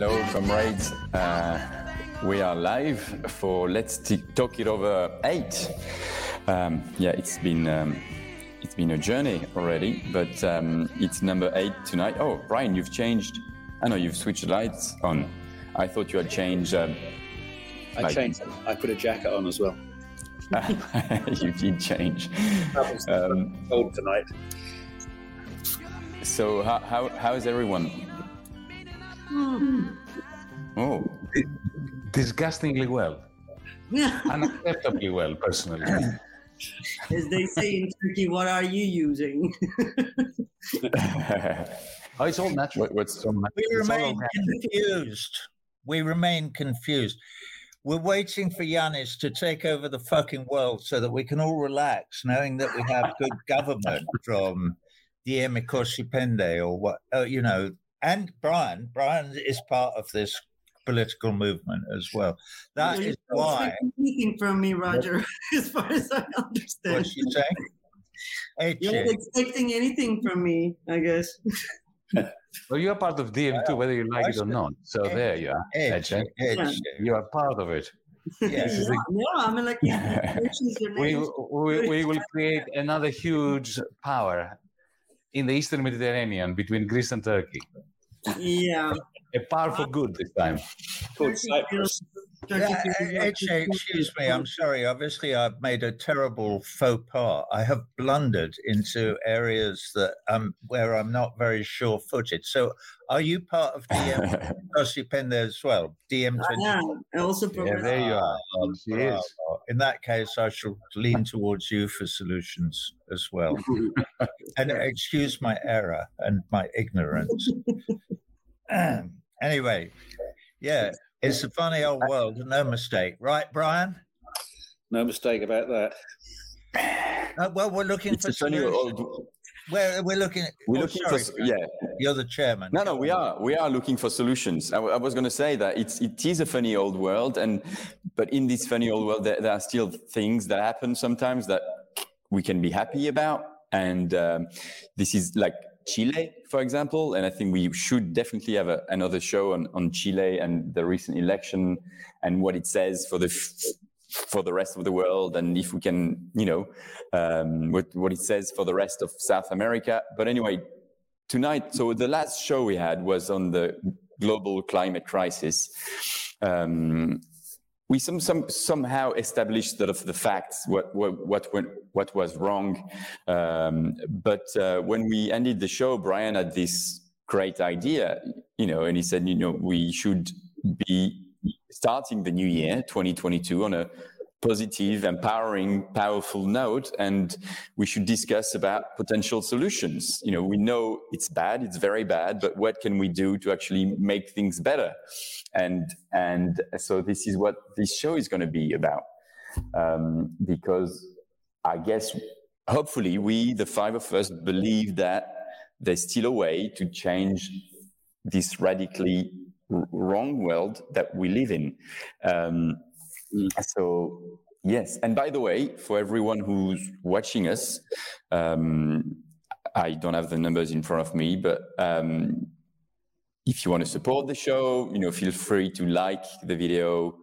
Hello, comrades. Uh, we are live for Let's Talk It Over 8. Um, yeah, it's been um, it's been a journey already, but um, it's number 8 tonight. Oh, Brian, you've changed. I know you've switched the lights on. I thought you had changed. Um, I like- changed. I put a jacket on as well. you did change. Um, Cold tonight. so, how, how, how is everyone? Oh, disgustingly well, Yeah, unacceptably well, personally. as they say in Turkey, what are you using? Oh, it's all natural. what, what's It's all nat- We remain confused. We remain confused. We're waiting for Yanis to take over the fucking world so that we can all relax, knowing that we have good government from DiEM Pende or what, uh, you know. And Brian, Brian is part of this political movement as well. That You're is not why. expecting Anything from me, Roger, as far as I understand. What's she saying? Hey, You're not expecting anything from me, I guess. Well, you are part of DiEM too, whether you like it or not. So there you are. Hey, Ed, chick. Hey, Yeah. chick. You are part of it. Yeah. no, no, I'm like, mentions your We, name. we, we will create another huge power in the Eastern Mediterranean between Greece and Turkey. Yeah. A power for good this time. Called Turkey Cyprus. Yeah, excuse me. I'm sorry. Obviously, I've made a terrible faux pas. I have blundered into areas that um where I'm not very sure-footed. So, are you part of DiEM Pende as well? DiEM I am. I also Yeah, there you are. She is. In that case, I shall lean towards you for solutions as well. and excuse my error and my ignorance. anyway, yeah, it's a funny old world, no mistake, right, Brian? No mistake about that. Uh, well, we're looking it's for a funny solutions. old. We're, we're looking. We're oh, looking sorry, for Frank, yeah. You're the chairman. No, no, we are we are looking for solutions. I, w- I was going to say that it's it is a funny old world, and but in this funny old world, there, there are still things that happen sometimes that we can be happy about, and um, this is like Chile, for example. And I think we should definitely have a, another show on on Chile and the recent election and what it says for the. For the rest of the world, and if we can, you know, um, what what it says for the rest of South America. But anyway, tonight so the last show we had was on the global climate crisis um, we some, some somehow established sort of the facts what what what went what was wrong. Um, but uh, when we ended the show brian had this great idea you know and he said you know we should be starting the new year 2022 on a positive empowering powerful note and we should discuss about potential solutions. You know we know it's bad it's very bad but what can we do to actually make things better? And and so this is what this show is going to be about. Um, because i guess hopefully we the five of us believe that there's still a way to change this radically wrong world that we live in. Um, so yes. And by the way for everyone who's watching us um, i don't have the numbers in front of me but um, if you want to support the show you know feel free to like the video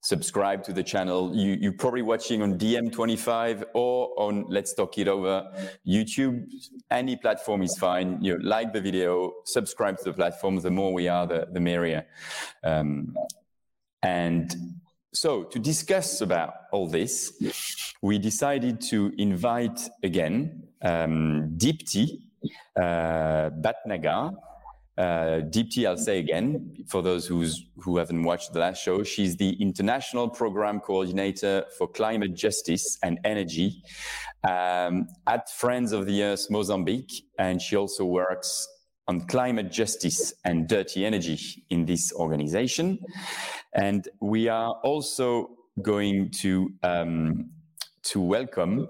subscribe to the channel. You, you're probably watching on DiEM25 or on let's talk it over youtube. Any platform is fine. You know, like the video subscribe to the platform. The more we are the, the merrier. Um, and so, to discuss about all this, we decided to invite again um, Deepti uh, Batnagar. Uh, Deepti, I'll say again, for those who's, who haven't watched the last show, she's the International Program Coordinator for Climate Justice and Energy um, at Friends of the Earth Mozambique. And she also works on climate justice and dirty energy in this organization. And we are also going to, um, to welcome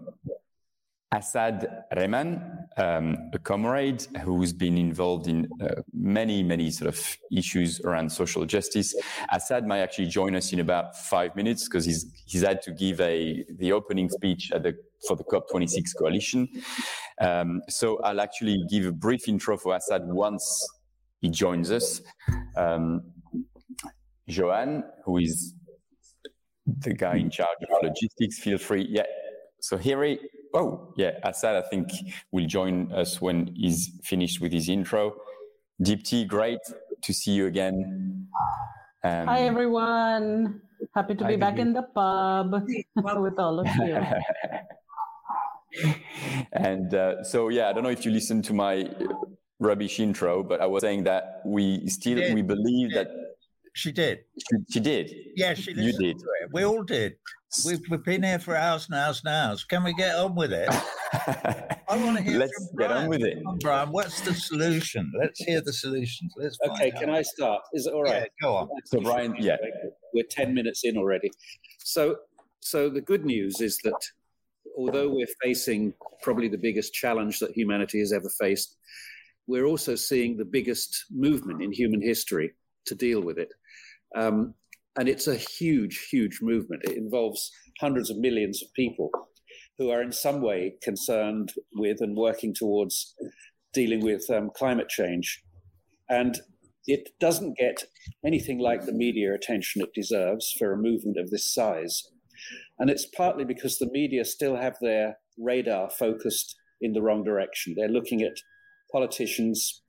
Asad Rehman, um, a comrade who's been involved in uh, many, many sort of issues around social justice. Assad might actually join us in about five minutes because he's, he's had to give a, the opening speech at the for the COP26 coalition. Um, so I'll actually give a brief intro for Asad once he joins us. Um, Johan, who is the guy in charge of logistics, feel free. Yeah. So here he, oh, yeah, Asad, I think, will join us when he's finished with his intro. Dipti, great to see you again. Um, Hi, everyone. Happy to be back Vivi. in the pub with all of you. and uh, so, yeah, I don't know if you listened to my rubbish intro, but I was saying that we still we believe that She did. she, she did. Yeah, she You listened did. to it. We all did. We've, we've been here for hours and hours and hours. Can we get on with it? I want to hear Let's from get on with it. On, Brian, what's the solution? Let's hear the solutions. Let's find Okay, out. can I start? Is it all right? Yeah, go on. So, Brian, yeah. We're 10 minutes in already. So, so the good news is that although we're facing probably the biggest challenge that humanity has ever faced, we're also seeing the biggest movement in human history to deal with it. Um, and it's a huge, huge movement. It involves hundreds of millions of people who are in some way concerned with and working towards dealing with um, climate change. And it doesn't get anything like the media attention it deserves for a movement of this size. And it's partly because the media still have their radar focused in the wrong direction. They're looking at politicians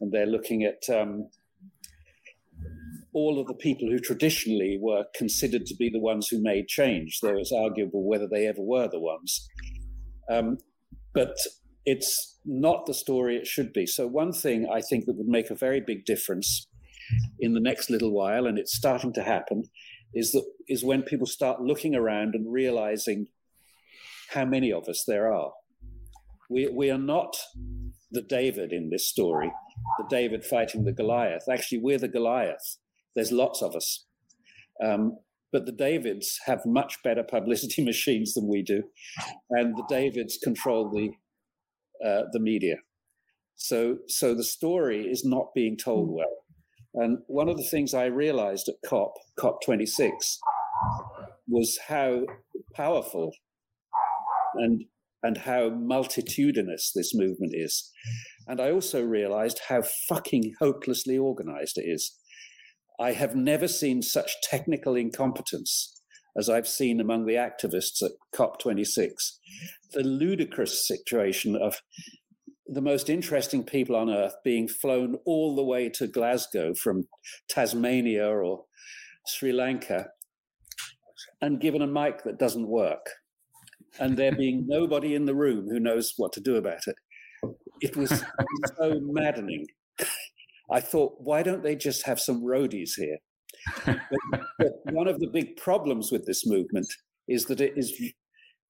and they're looking at um, all of the people who traditionally were considered to be the ones who made change, though it's arguable whether they ever were the ones. Um, but it's not the story it should be. So, one thing I think that would make a very big difference in the next little while, and it's starting to happen, is that is when people start looking around and realizing how many of us there are. We we are not the David in this story, the David fighting the Goliath. Actually, we're the Goliath. There's lots of us. Um, but the Davids have much better publicity machines than we do, and the Davids control the uh, the media. So so the story is not being told well. And one of the things I realized at COP COP 26 was how powerful and and how multitudinous this movement is. And I also realized how fucking hopelessly organized it is. I have never seen such technical incompetence as I've seen among the activists at COP26. The ludicrous situation of the most interesting people on earth being flown all the way to Glasgow from Tasmania or Sri Lanka and given a mic that doesn't work. And there being nobody in the room who knows what to do about it. It was so maddening. I thought, why don't they just have some roadies here? But, but one of the big problems with this movement is that it is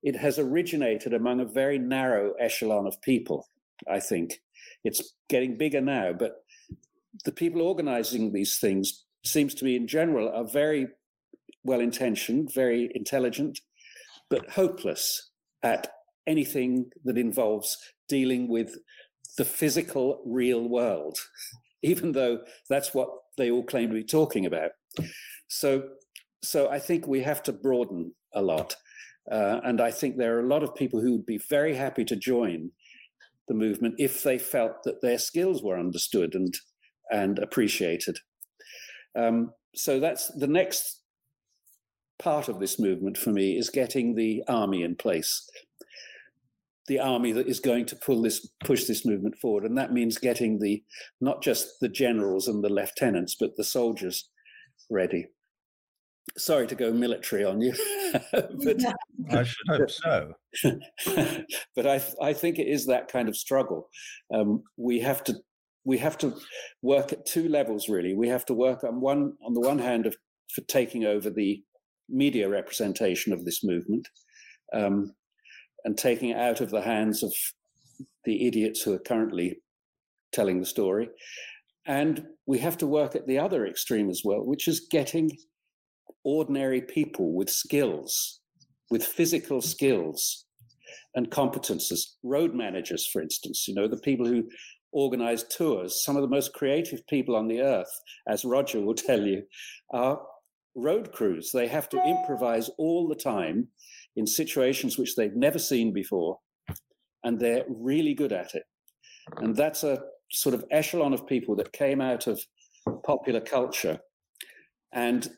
it has originated among a very narrow echelon of people. I think it's getting bigger now, but the people organizing these things seems to me in general are very well intentioned, very intelligent, but hopeless at anything that involves dealing with the physical real world, even though that's what they all claim to be talking about. So, so I think we have to broaden a lot. Uh, and I think there are a lot of people who would be very happy to join the movement if they felt that their skills were understood and and appreciated. Um, so that's the next part of this movement for me is getting the army in place. The army that is going to pull this push this movement forward, and that means getting the not just the generals and the lieutenants, but the soldiers ready. Sorry to go military on you, but I should hope so. but I, I think it is that kind of struggle. Um, we have to we have to work at two levels really. We have to work on one on the one hand of for taking over the media representation of this movement um, and taking it out of the hands of the idiots who are currently telling the story. And we have to work at the other extreme as well, which is getting ordinary people with skills, with physical skills and competences, road managers, for instance, you know, the people who organize tours, some of the most creative people on the earth, as Roger will tell you, are road crews. They have to improvise all the time in situations which they've never seen before, and they're really good at it. And that's a sort of echelon of people that came out of popular culture and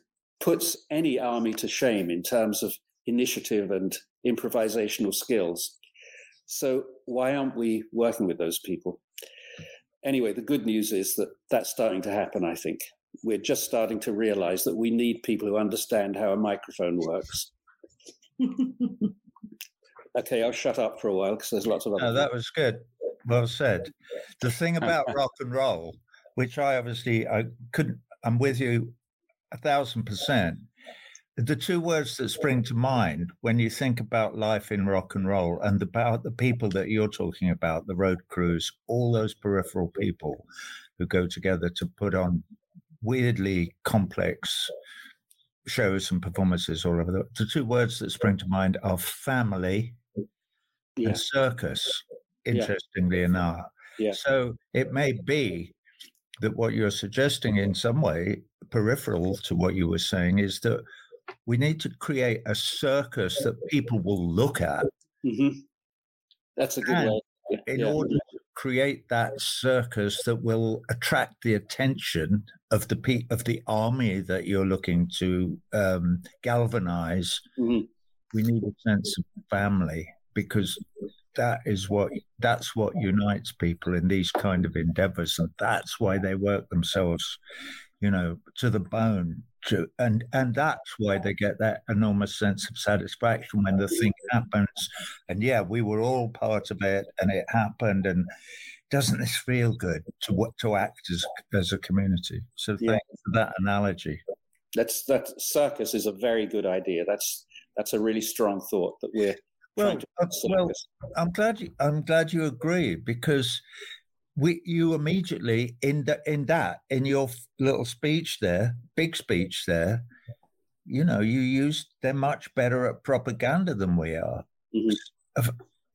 puts any army to shame in terms of initiative and improvisational skills. So, why aren't we working with those people? Anyway, the good news is that that's starting to happen, I think. We're just starting to realize that we need people who understand how a microphone works. okay, I'll shut up for a while because there's lots of other. No, that was good. Well said. The thing about rock and roll, which I obviously I couldn't, I'm with you a thousand percent. The two words that spring to mind when you think about life in rock and roll and about the people that you're talking about, the road crews, all those peripheral people who go together to put on weirdly complex shows and performances all over the, the two words that spring to mind are family Yeah. and circus interestingly enough Yeah. so it may be that what you're suggesting in some way peripheral to what you were saying is that we need to create a circus that people will look at hmm That's a good And way. Yeah, in yeah. order to create that circus that will attract the attention of the pe- of the army that you're looking to um, galvanize, Mhm. we need a sense of family because that is what that's what unites people in these kind of endeavors, and that's why they work themselves, you know, to the bone. To, and and that's why they get that enormous sense of satisfaction when the thing happens and yeah, we were all part of it, and it happened. And doesn't this feel good to what to act as as a community? So Yeah. thanks for that analogy. That's that circus is a very good idea. That's that's a really strong thought that we're Well, well. I'm glad you, I'm glad you agree because we you immediately in the, in that in your little speech there, big speech there, you know, you used they're much better at propaganda than we are. Mhm.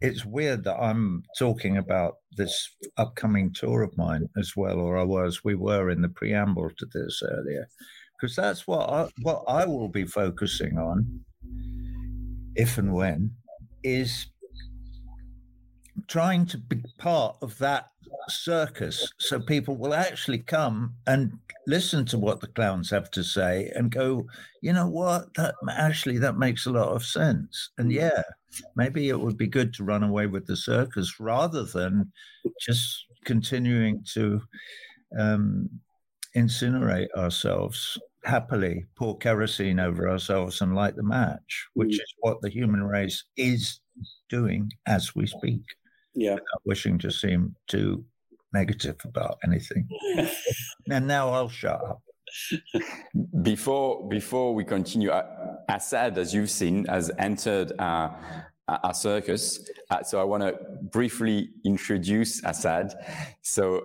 It's weird that I'm talking about this upcoming tour of mine as well, or I was, we were in the preamble to this earlier, because that's what I, what I will be focusing on, if and when, is trying to be part of that circus so people will actually come and listen to what the clowns have to say and go you know what? That actually that makes a lot of sense. And yeah maybe it would be good to run away with the circus rather than just continuing to um, incinerate ourselves happily pour kerosene over ourselves and light the match which Mm. is what the human race is doing as we speak Yeah. not wishing to seem too negative about anything. and now I'll shut up. Before before we continue, uh, Asad, as you've seen, has entered our, our circus. Uh, so I want to briefly introduce Asad. So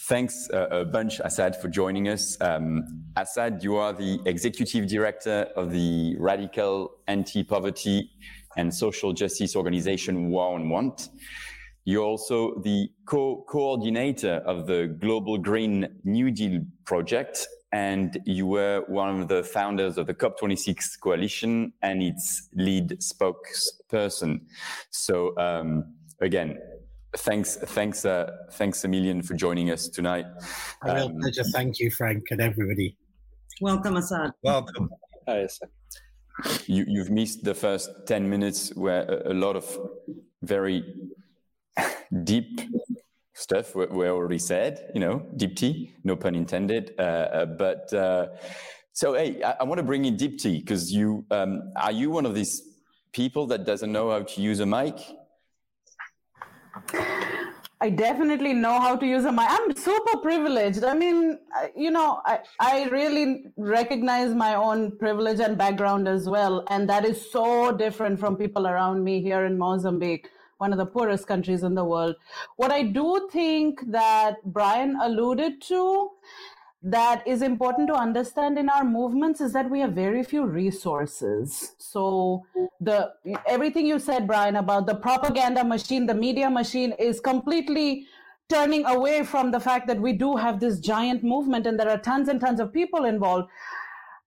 thanks uh, a bunch, Asad, for joining us. Um, Asad, you are the executive director of the radical anti-poverty and social justice organization War on Want. You're also the co coordinator of the Global Green New Deal project, and you were one of the founders of the COP26 coalition and its lead spokesperson. So, um, again, thanks, thanks, uh, thanks a million for joining us tonight. A real Um, pleasure. Thank you, Frank, and everybody. Welcome, Asad. Welcome. Yes. you, you've missed the first 10 minutes where a, a lot of very deep stuff were, were already said, you know, deep tea, no pun intended. Uh, uh, but uh, so, hey, I, I want to bring in Dipti because you um, are you one of these people that doesn't know how to use a mic? I definitely know how to use a mic. I'm super privileged. I mean, you know, I, I really recognize my own privilege and background as well. And that is so different from people around me here in Mozambique, one of the poorest countries in the world. What I do think that Brian alluded to that is important to understand in our movements is that we have very few resources. So the everything you said brian about the propaganda machine the media machine is completely turning away from the fact that we do have this giant movement and there are tons and tons of people involved.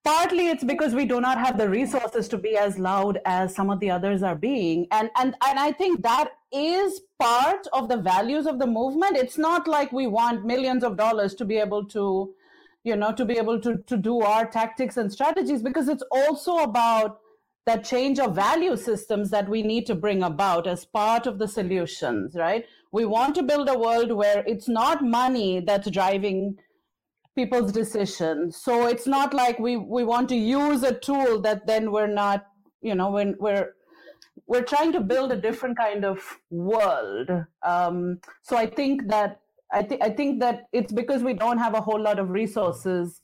Partly it's because we do not have the resources to be as loud as some of the others are being. And and and i think that is part of the values of the movement. It's not like we want millions of dollars to be able to you know to be able to to do our tactics and strategies because it's also about that change of value systems that we need to bring about as part of the solutions right? We want to build a world where it's not money that's driving people's decisions. So it's not like we we want to use a tool that then we're not you know when we're we're trying to build a different kind of world. Um, so i think that I, th- I think that it's because we don't have a whole lot of resources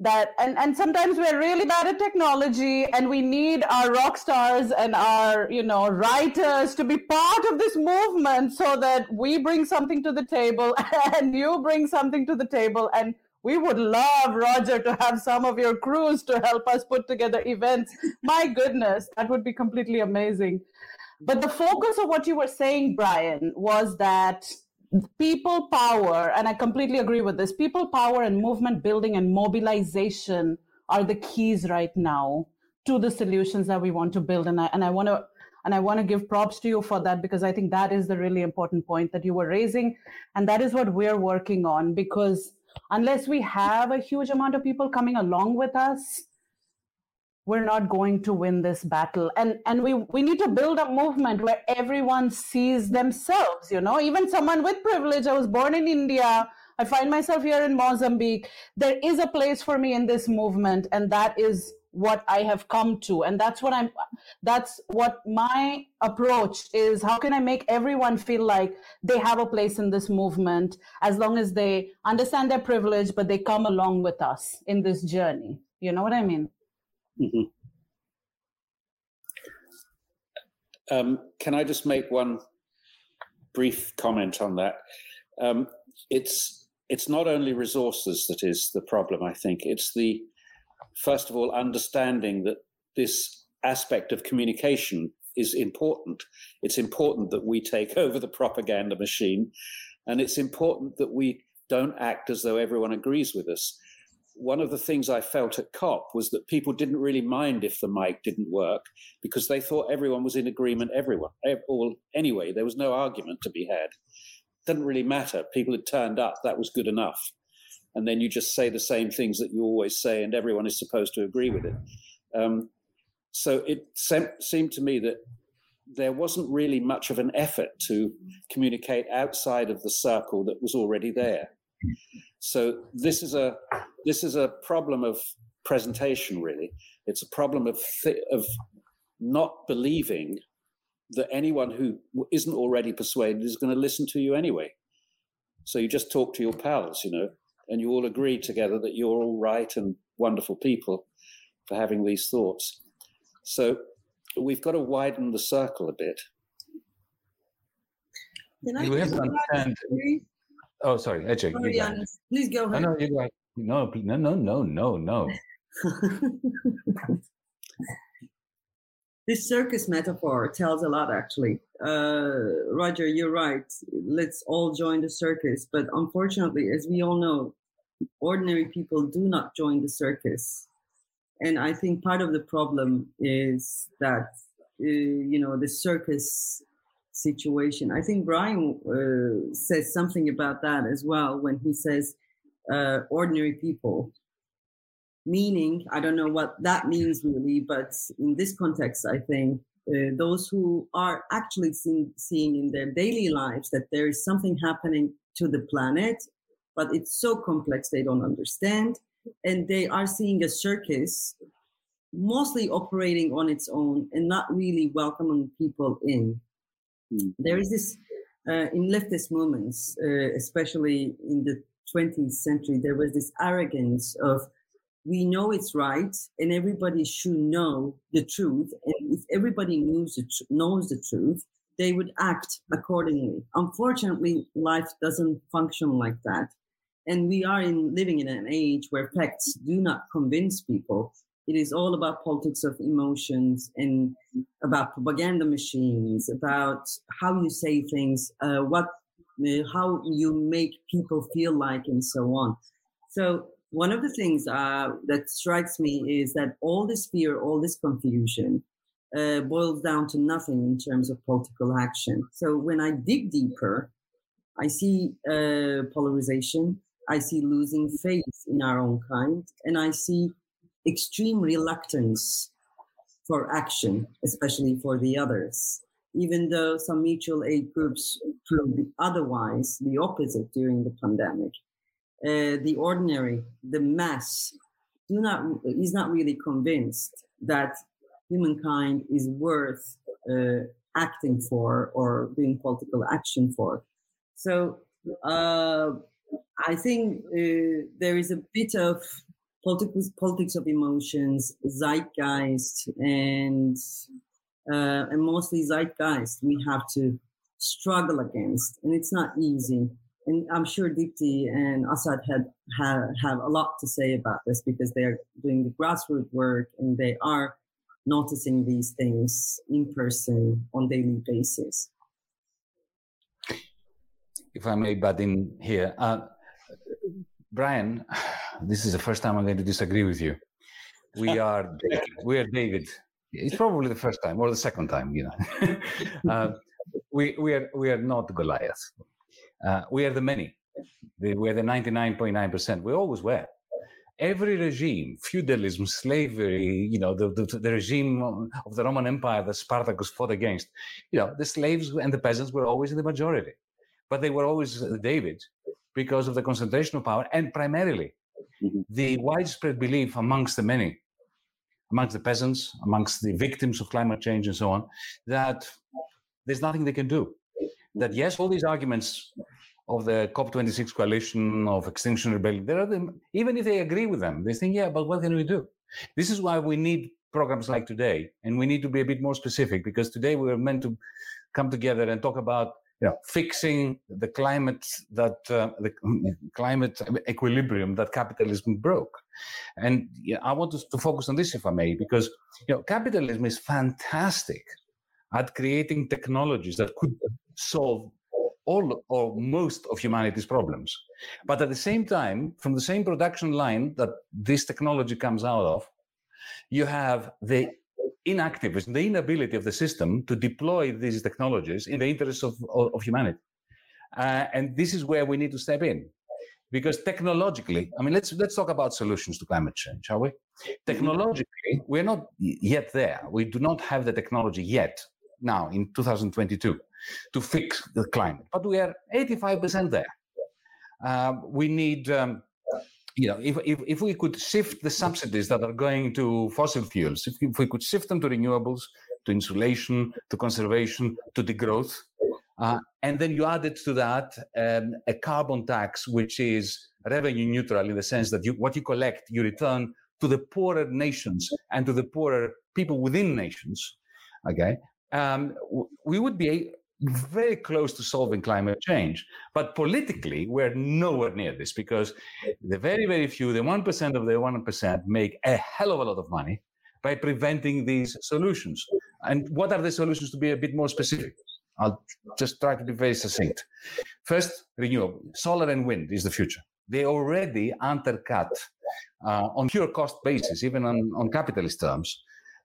that and, and sometimes we're really bad at technology and we need our rock stars and our you know writers to be part of this movement so that we bring something to the table and you bring something to the table. And we would love roger to have some of your crews to help us put together events. My goodness that would be completely amazing. But the focus of what you were saying brian was that people power, and I completely agree with this, people power and movement building and mobilization are the keys right now to the solutions that we want to build. And I and I want to and I want to give props to you for that because I think that is the really important point that you were raising. And that is what we're working on because unless we have a huge amount of people coming along with us, we're not going to win this battle. And and we we need to build a movement where everyone sees themselves you know? Even someone with privilege i was born in india. I find myself here in mozambique. There is a place for me in this movement and that is what i have come to. And that's what i'm that's what my approach is. How can i make everyone feel like they have a place in this movement as long as they understand their privilege but they come along with us in this journey? You know what i mean Mm-hmm. Um, can I just make one brief comment on that? Um, it's it's not only resources that is the problem. I think it's the first of all understanding that this aspect of communication is important. It's important that we take over the propaganda machine, and it's important that we don't act as though everyone agrees with us one of the things I felt at COP was that people didn't really mind if the mic didn't work because they thought everyone was in agreement, everyone. All, anyway, there was no argument to be had. It didn't really matter. People had turned up, that was good enough. And then you just say the same things that you always say, and everyone is supposed to agree with it. Um, so it sem- seemed to me that there wasn't really much of an effort to communicate outside of the circle that was already there. So this is a this is a problem of presentation. Really, it's a problem of th- of not believing that anyone who isn't already persuaded is going to listen to you anyway. So you just talk to your pals, you know, and you all agree together that you're all right and wonderful people for having these thoughts. So we've got to widen the circle a bit. Can I we have to understand. Oh, sorry, Ece. Sorry, Yanis. Please go No, ahead. no, you go ahead. No, no, no, no, no, no. this circus metaphor tells a lot, actually. Uh, Roger, you're right. Let's all join the circus. But unfortunately, as we all know, ordinary people do not join the circus. And I think part of the problem is that, uh, you know, the circus situation. I think Brian uh, says something about that as well when he says uh, ordinary people. Meaning i don't know what that means really but in this context i think uh, those who are actually seeing, seeing in their daily lives that there is something happening to the planet but it's so complex they don't understand and they are seeing a circus mostly operating on its own and not really welcoming people in. There is this uh, in leftist movements uh, especially in the 20th century there was this arrogance of we know it's right and everybody should know the truth and if everybody knows the, tr- knows the truth they would act accordingly. Unfortunately life doesn't function like that and we are in living in an age where facts do not convince people. It is all about politics of emotions and about propaganda machines about how you say things uh, what how you make people feel like and so on so one of the things uh, that strikes me is that all this fear, all this confusion, uh, boils down to nothing in terms of political action. So when I dig deeper, I see uh, polarization. I see losing faith in our own kind, and I see extreme reluctance for action, especially for the others. Even though some mutual aid groups proved otherwise, the opposite during the pandemic, uh, the ordinary, the mass, do not is not really convinced that humankind is worth uh, acting for or doing political action for. So uh, I think uh, there is a bit of politics, politics of emotions, zeitgeist, and uh, and mostly zeitgeist. We have to struggle against, and it's not easy. And I'm sure Dipti and Asad had, have, have a lot to say about this because they are doing the grassroots work and they are noticing these things in person on daily basis. If I may butt in here, uh, Brian, this is the first time I'm going to disagree with you. We are we are David. It's probably the first time or the second time, you know. uh, we we are we are not Goliath. Uh, we are the many. we are the 99.9%. We always were every regime, feudalism, slavery, you know, the, the, the, regime of the Roman Empire that Spartacus fought against, you know, the slaves and the peasants were always in the majority. But they were always David because of the concentration of power and primarily mm-hmm. the widespread belief amongst the many, amongst the peasants, amongst the victims of climate change and so on, that there's nothing they can do. That yes, all these arguments of the COP26 coalition of Extinction Rebellion, there are them, even if they agree with them, they think, yeah, but what can we do? This is why we need programs like today, and we need to be a bit more specific because today we are meant to come together and talk about you know, fixing the climate that uh, the climate equilibrium that capitalism broke. And yeah, I want to focus on this, if I may, because you know, capitalism is fantastic at creating technologies that could solve all or most of humanity's problems. But at the same time, from the same production line that this technology comes out of, you have the inactiveness, the inability of the system to deploy these technologies in the interests of, of, of humanity. Uh, and this is where we need to step in. Because technologically, I mean, let's let's talk about solutions to climate change, shall we? Technologically, we're not yet there. We do not have the technology yet now in 2022 to fix the climate, but we are 85% there. Uh, we need, um, you know, if, if, if we could shift the subsidies that are going to fossil fuels, if, if we could shift them to renewables, to insulation, to conservation, to degrowth, uh, and then you added to that um, a carbon tax, which is revenue neutral in the sense that you, what you collect, you return to the poorer nations and to the poorer people within nations. Okay, um, we would be very close to solving climate change. But politically, we're nowhere near this because the very, very few, the 1% of the 1%, make a hell of a lot of money by preventing these solutions. And what are the solutions to be a bit more specific? I'll just try to be very succinct. First, renewable. Solar and wind is the future. They already undercut uh, on pure cost basis, even on, on capitalist terms.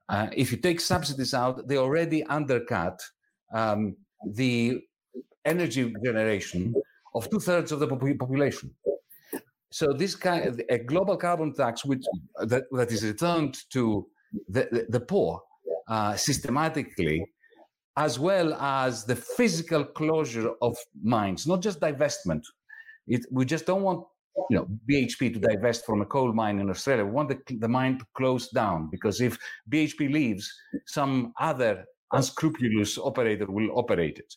Uh, if you take subsidies out, they already undercut um, the energy generation of two thirds of the population. So this kind of a global carbon tax, which that, that is returned to the, the, the poor uh, systematically, as well as the physical closure of mines, not just divestment. It, we just don't want you know BHP to divest from a coal mine in Australia. We want the, the mine to close down because if BHP leaves, some other unscrupulous operator will operate it.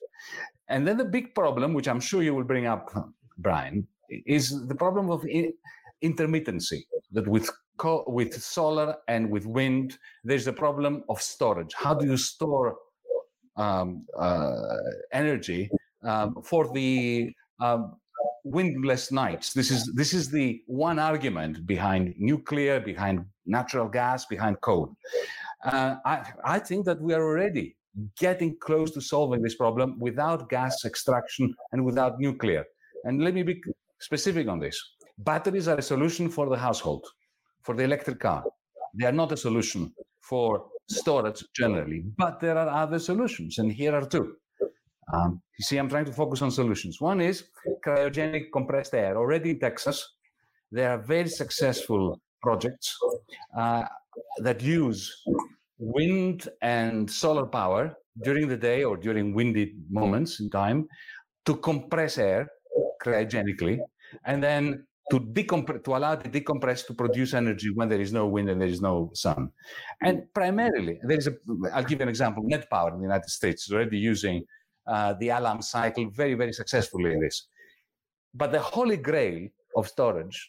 And then the big problem, which I'm sure you will bring up, Brian, is the problem of intermittency. That with co- with solar and with wind, there's a problem of storage. How do you store um, uh, energy um, for the um, windless nights? This is this is the one argument behind nuclear, behind natural gas, behind coal. Uh, I, I think that we are already getting close to solving this problem without gas extraction and without nuclear. And let me be specific on this. Batteries are a solution for the household, for the electric car. They are not a solution for storage generally, but there are other solutions, and here are two. Um, you see, I'm trying to focus on solutions. One is cryogenic compressed air. Already in Texas, there are very successful projects uh, that use wind and solar power during the day or during windy moments in time to compress air cryogenically and then to decompress to allow the decompress to produce energy when there is no wind and there is no sun. And primarily there is a i'll give you an example net power in the united states is already using uh, the Allam cycle very very successfully in this. But the holy grail of storage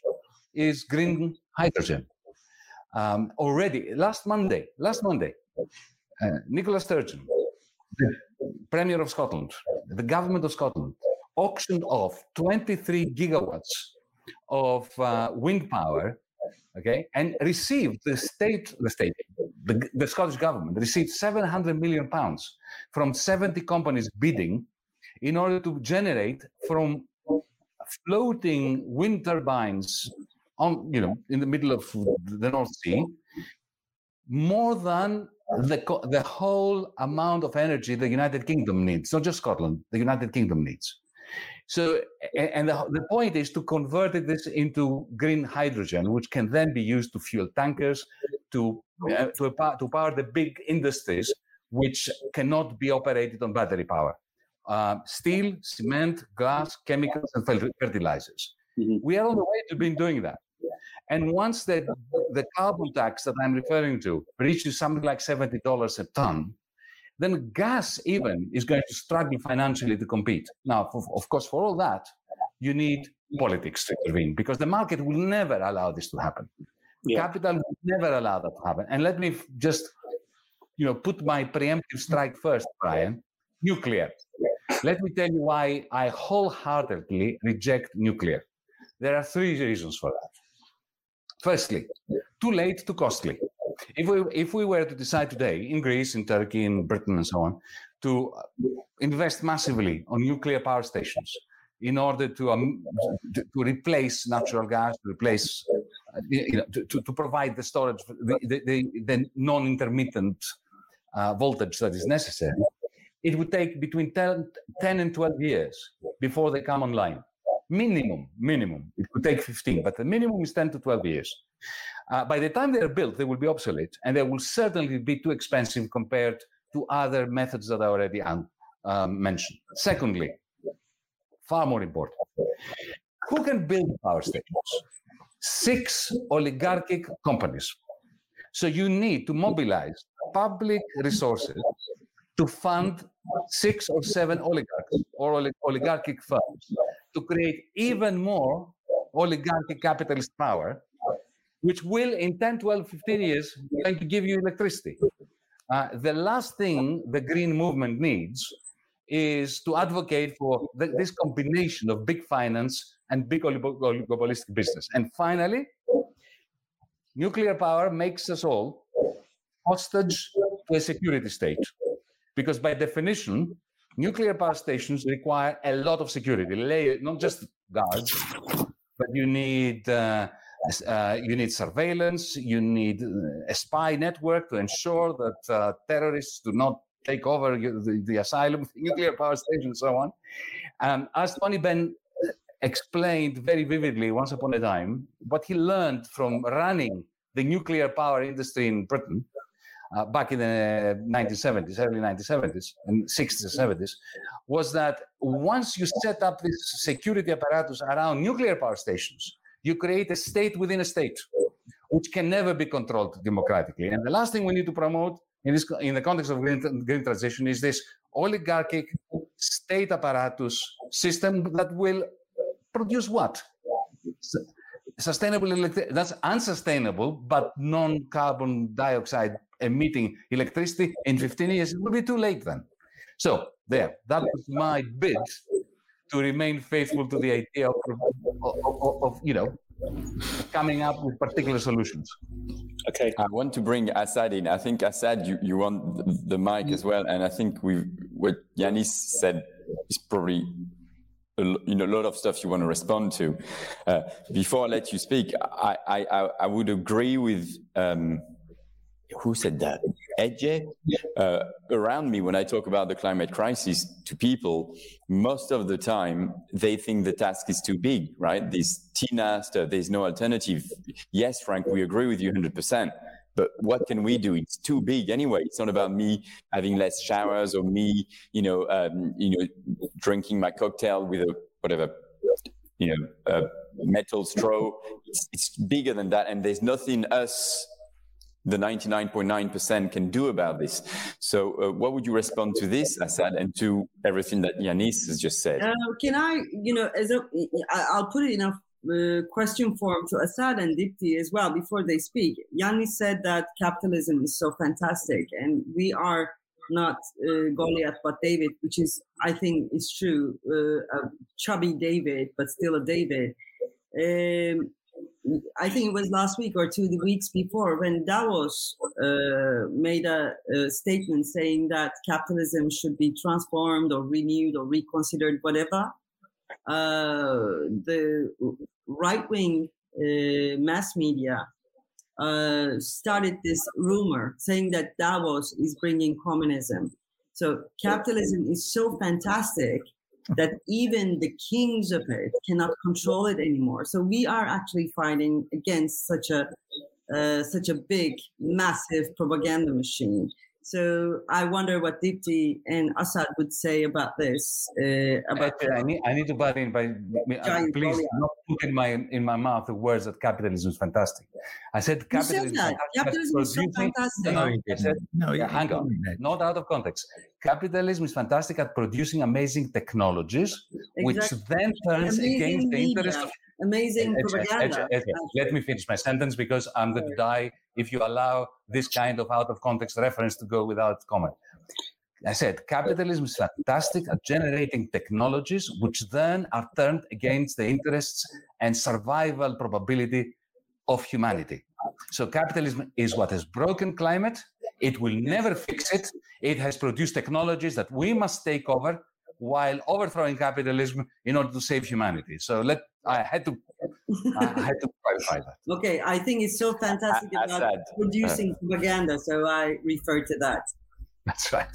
is green hydrogen um, already last monday last monday uh, nicola sturgeon the premier of scotland the government of scotland auctioned off 23 gigawatts of uh, wind power, okay, and received the state, the state, the, the Scottish government received 700 million pounds from 70 companies bidding in order to generate from floating wind turbines on, you know, in the middle of the North Sea, more than the, the whole amount of energy the United Kingdom needs, not just Scotland, the United Kingdom needs. So, and the, the point is to convert this into green hydrogen, which can then be used to fuel tankers, to uh, to, to power the big industries which cannot be operated on battery power. Uh, steel, cement, glass, chemicals, and fertilizers. Mm-hmm. We are on the way to be doing that. And once the, the carbon tax that I'm referring to reaches something like $70 a ton, then gas even is going to struggle financially to compete. Now, for, of course, for all that, you need politics to intervene because the market will never allow this to happen. Yeah. Capital will never allow that to happen. And let me just, you know, put my preemptive strike first, Brian. Nuclear. Let me tell you why I wholeheartedly reject nuclear. There are three reasons for that. Firstly, too late, too costly. If we if we were to decide today in Greece, in Turkey, in Britain, and so on, to invest massively on nuclear power stations in order to um, to, to, replace natural gas, to replace you know, to, to provide the storage, the, the, the non-intermittent uh, voltage that is necessary, it would take between 10, 10 and 12 years before they come online. Minimum, minimum. It could take 15, but the minimum is 10 to 12 years. Uh, by the time they're built, they will be obsolete and they will certainly be too expensive compared to other methods that I already um, mentioned. Secondly, far more important, who can build power stations? Six oligarchic companies. So you need to mobilize public resources to fund six or seven oligarchs or oligarchic firms to create even more oligarchic capitalist power which will in 10, 12, 15 years going to give you electricity. Uh, the last thing the green movement needs is to advocate for this combination of big finance and big oligopolistic business. And finally, nuclear power makes us all hostage to a security state. Because by definition, nuclear power stations require a lot of security, not just guards, but you need uh, uh, you need surveillance, you need uh, a spy network to ensure that uh, terrorists do not take over the, the asylum, the nuclear power station, and so on. Um, as Tony Benn uh, explained very vividly once upon a time, what he learned from running the nuclear power industry in Britain uh, back in the 1970s, early 1970s, and 60s and 70s, was that once you set up this security apparatus around nuclear power stations, you create a state within a state, which can never be controlled democratically. And the last thing we need to promote in, this, in the context of green, green transition is this oligarchic state apparatus system that will produce what? Sustainable electricity. That's unsustainable, but non carbon dioxide emitting electricity in 15 years. It will be too late then. So, there, that was my bid to remain faithful to the idea of, of, of, you know coming up with particular solutions. Okay. I want to bring Asad in. I think Asad, you, you want the, the mic as well, and I think we what Yanis said is probably a you know a lot of stuff you want to respond to. Uh, before I let you speak, I I I, I would agree with. Um, who said that? Edge uh, around me when I talk about the climate crisis to people, most of the time they think the task is too big, right? This TINA, uh, there's no alternative. Yes, Frank, we agree with you 100%. But what can we do? It's too big anyway. It's not about me having less showers or me, you know, um, you know, drinking my cocktail with a whatever, you know, a metal straw. It's, it's bigger than that, and there's nothing us the 99.9% can do about this. So, uh, what would you respond to this, Asad, and to everything that Yanis has just said? Uh, can I, you know, as a, I'll put it in a uh, question form to Asad and Dipti as well before they speak. Yanis said that capitalism is so fantastic, and we are not uh, Goliath but David, which is, I think, is true. Uh, a chubby David, but still a David. Um, I think it was last week or two the weeks before when Davos uh, made a, a statement saying that capitalism should be transformed or renewed or reconsidered, whatever. Uh, the right wing uh, mass media uh, started this rumor saying that Davos is bringing communism. So capitalism is so fantastic that even the kings of it cannot control it anymore. So we are actually fighting against such a uh, such a big, massive propaganda machine. So I wonder what Dipti and Asad would say about this. Uh, about I, I need, I need to butt in but uh, please Goliath. not put in my in my mouth the words that capitalism is fantastic. I said you capitalism. said is that fantastic capitalism is so fantastic. No, No, you I said. No, Yeah, hang on. didn't. Out of context. Capitalism is fantastic at producing amazing technologies, which then turns Amazing against the media, interest of. amazing Ece, Ece, propaganda. Let me finish my sentence because I'm going to die if you allow this kind of out of context reference to go without comment. I said capitalism is fantastic at generating technologies which then are turned against the interests and survival probability of humanity. So capitalism is what has broken climate. It will never fix it. It has produced technologies that we must take over while overthrowing capitalism in order to save humanity. So let I had to I had to clarify that. Okay, I think it's so fantastic A- about Asad, producing propaganda, so I refer to that. That's right.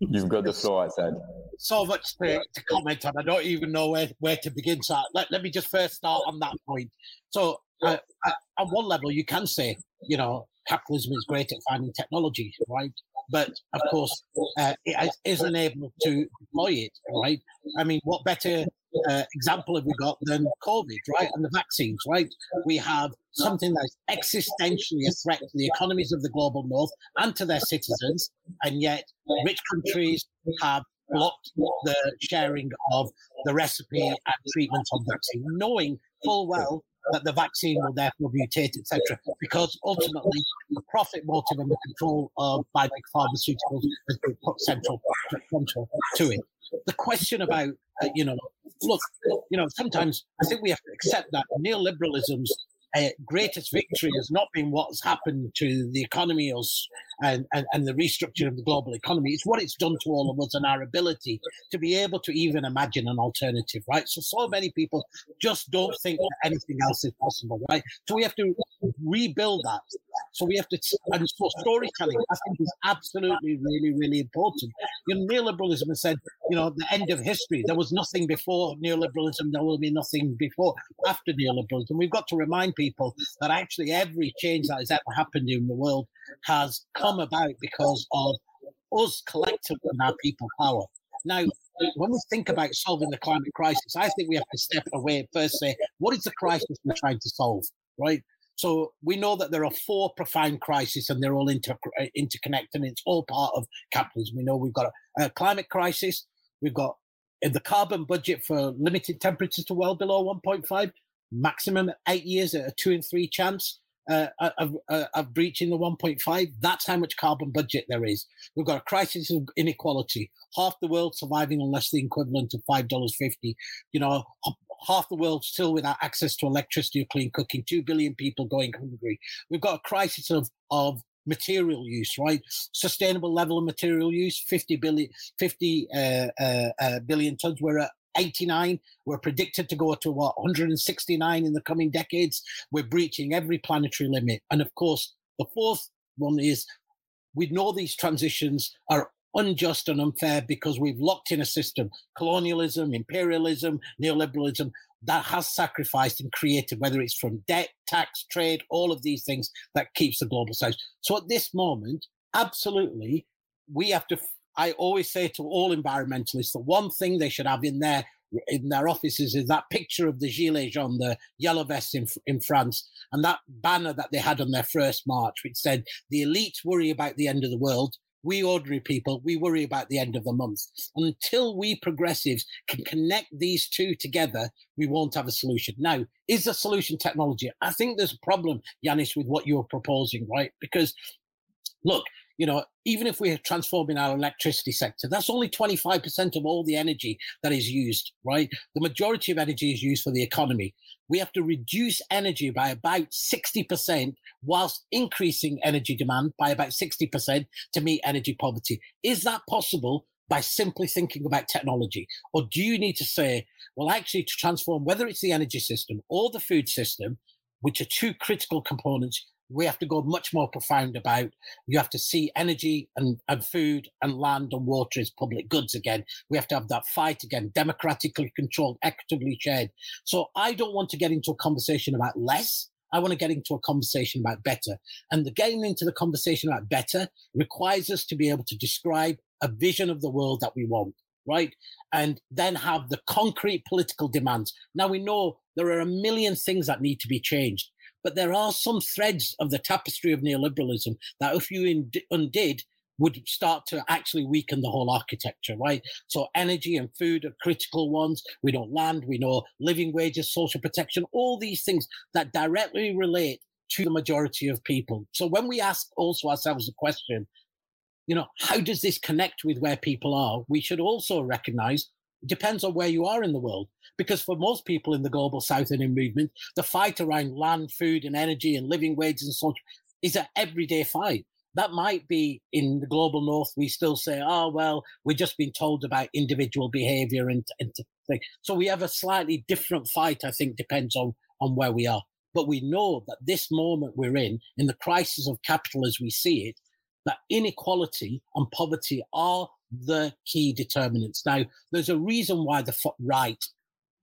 You've got the floor, I said. so much to, to comment on. I don't even know where, where to begin. So let, let me just first start on that point. So uh, uh, on one level, you can say, you know, capitalism is great at finding technology, right? But of course, uh, it isn't able to deploy it, right? I mean, what better uh, example have we got than COVID, right? And the vaccines, right? We have something that's existentially a threat to the economies of the global north and to their citizens, and yet rich countries have blocked the sharing of the recipe and treatment of vaccine, knowing full well that the vaccine will therefore mutate, etc. Because ultimately, the profit motive and the control of by big pharmaceuticals has been put central, central to it. The question about, uh, you know, look, you know, sometimes I think we have to accept that neoliberalism's uh, greatest victory has not been what's happened to the economy or, and, and, and the restructure of the global economy. It's what it's done to all of us and our ability to be able to even imagine an alternative, right? So, so many people just don't think that anything else is possible, right? So we have to rebuild that. So we have to, and storytelling, I think, is absolutely, really, really important. You know, neoliberalism has said, you know, the end of history. There was nothing before neoliberalism. There will be nothing before, after neoliberalism. We've got to remind people that actually every change that has ever happened in the world has come about because of us collectively and our people power. Now, when we think about solving the climate crisis, I think we have to step away and first say, what is the crisis we're trying to solve, right? So we know that there are four profound crises and they're all inter- interconnected and it's all part of capitalism. We know we've got a, a climate crisis, we've got uh, the carbon budget for limited temperatures to well below 1.5, maximum eight years at a two and three chance uh, uh, of breaching the 1.5. That's how much carbon budget there is. We've got a crisis of inequality. Half the world surviving on less than the equivalent of $5.50. You know, half the world still without access to electricity or clean cooking. Two billion people going hungry. We've got a crisis of, of material use, right? Sustainable level of material use, 50 billion, 50 uh, uh, uh, billion tons. We're at 89. We're predicted to go to what 169 in the coming decades. We're breaching every planetary limit. And of course, the fourth one is we know these transitions are unjust and unfair because we've locked in a system colonialism, imperialism, neoliberalism that has sacrificed and created, whether it's from debt, tax, trade, all of these things that keeps the global south. So at this moment, absolutely, we have to. I always say to all environmentalists, the one thing they should have in their in their offices is that picture of the gilets jaunes, the yellow vests in in France, and that banner that they had on their first march, which said, "The elites worry about the end of the world, we ordinary people, we worry about the end of the month. Until we progressives can connect these two together, we won't have a solution. Now, is the solution technology? I think there's a problem, Yanis, with what you're proposing, right? Because look, you know, even if we're transforming our electricity sector, that's only 25% of all the energy that is used, right? The majority of energy is used for the economy. We have to reduce energy by about 60% whilst increasing energy demand by about 60% to meet energy poverty. Is that possible by simply thinking about technology? Or do you need to say, well, actually, to transform whether it's the energy system or the food system, which are two critical components, we have to go much more profound about. You have to see energy and, and food and land and water as public goods again. We have to have that fight again, democratically controlled, equitably shared. So I don't want to get into a conversation about less. I want to get into a conversation about better. And the getting into the conversation about better requires us to be able to describe a vision of the world that we want, right? And then have the concrete political demands. Now we know there are a million things that need to be changed. But there are some threads of the tapestry of neoliberalism that, if you undid, would start to actually weaken the whole architecture, right? So energy and food are critical ones. We know land, we know living wages, social protection, all these things that directly relate to the majority of people. So when we ask also ourselves the question, you know, how does this connect with where people are? We should also recognize depends on where you are in the world. Because for most people in the global south and in movement, the fight around land, food, and energy and living wages and such is an everyday fight. That might be in the global north. We still say, oh, well, we're just being told about individual behavior and, and so we have a slightly different fight, I think, depends on, on where we are. But we know that this moment we're in, in the crisis of capital as we see it, that inequality and poverty are the key determinants. Now, there's a reason why the right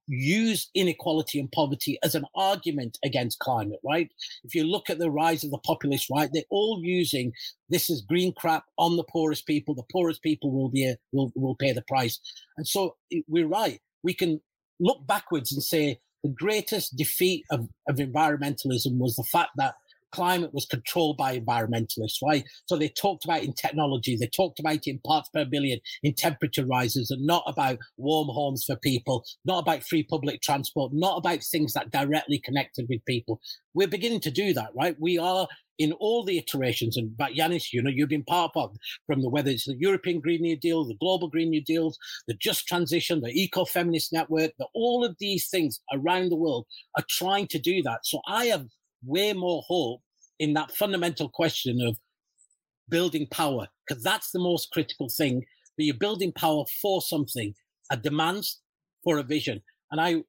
use inequality and poverty as an argument against climate, right? If you look at the rise of the populist right, they're all using this is green crap on the poorest people. The poorest people will be will will pay the price, and so we're right. We can look backwards and say the greatest defeat of, of environmentalism was the fact that climate was controlled by environmentalists, right? So they talked about in technology, they talked about in parts per billion in temperature rises, and not about warm homes for people, not about free public transport, not about things that directly connected with people. We're beginning to do that, right? We are in all the iterations, and but Yanis, you know, you've been part of from the whether it's the European Green New Deal, the Global Green New Deals, the Just Transition, the Eco-Feminist Network, that all of these things around the world are trying to do that. So I have way more hope in that fundamental question of building power, because that's the most critical thing. That you're building power for something, a demand for a vision. And I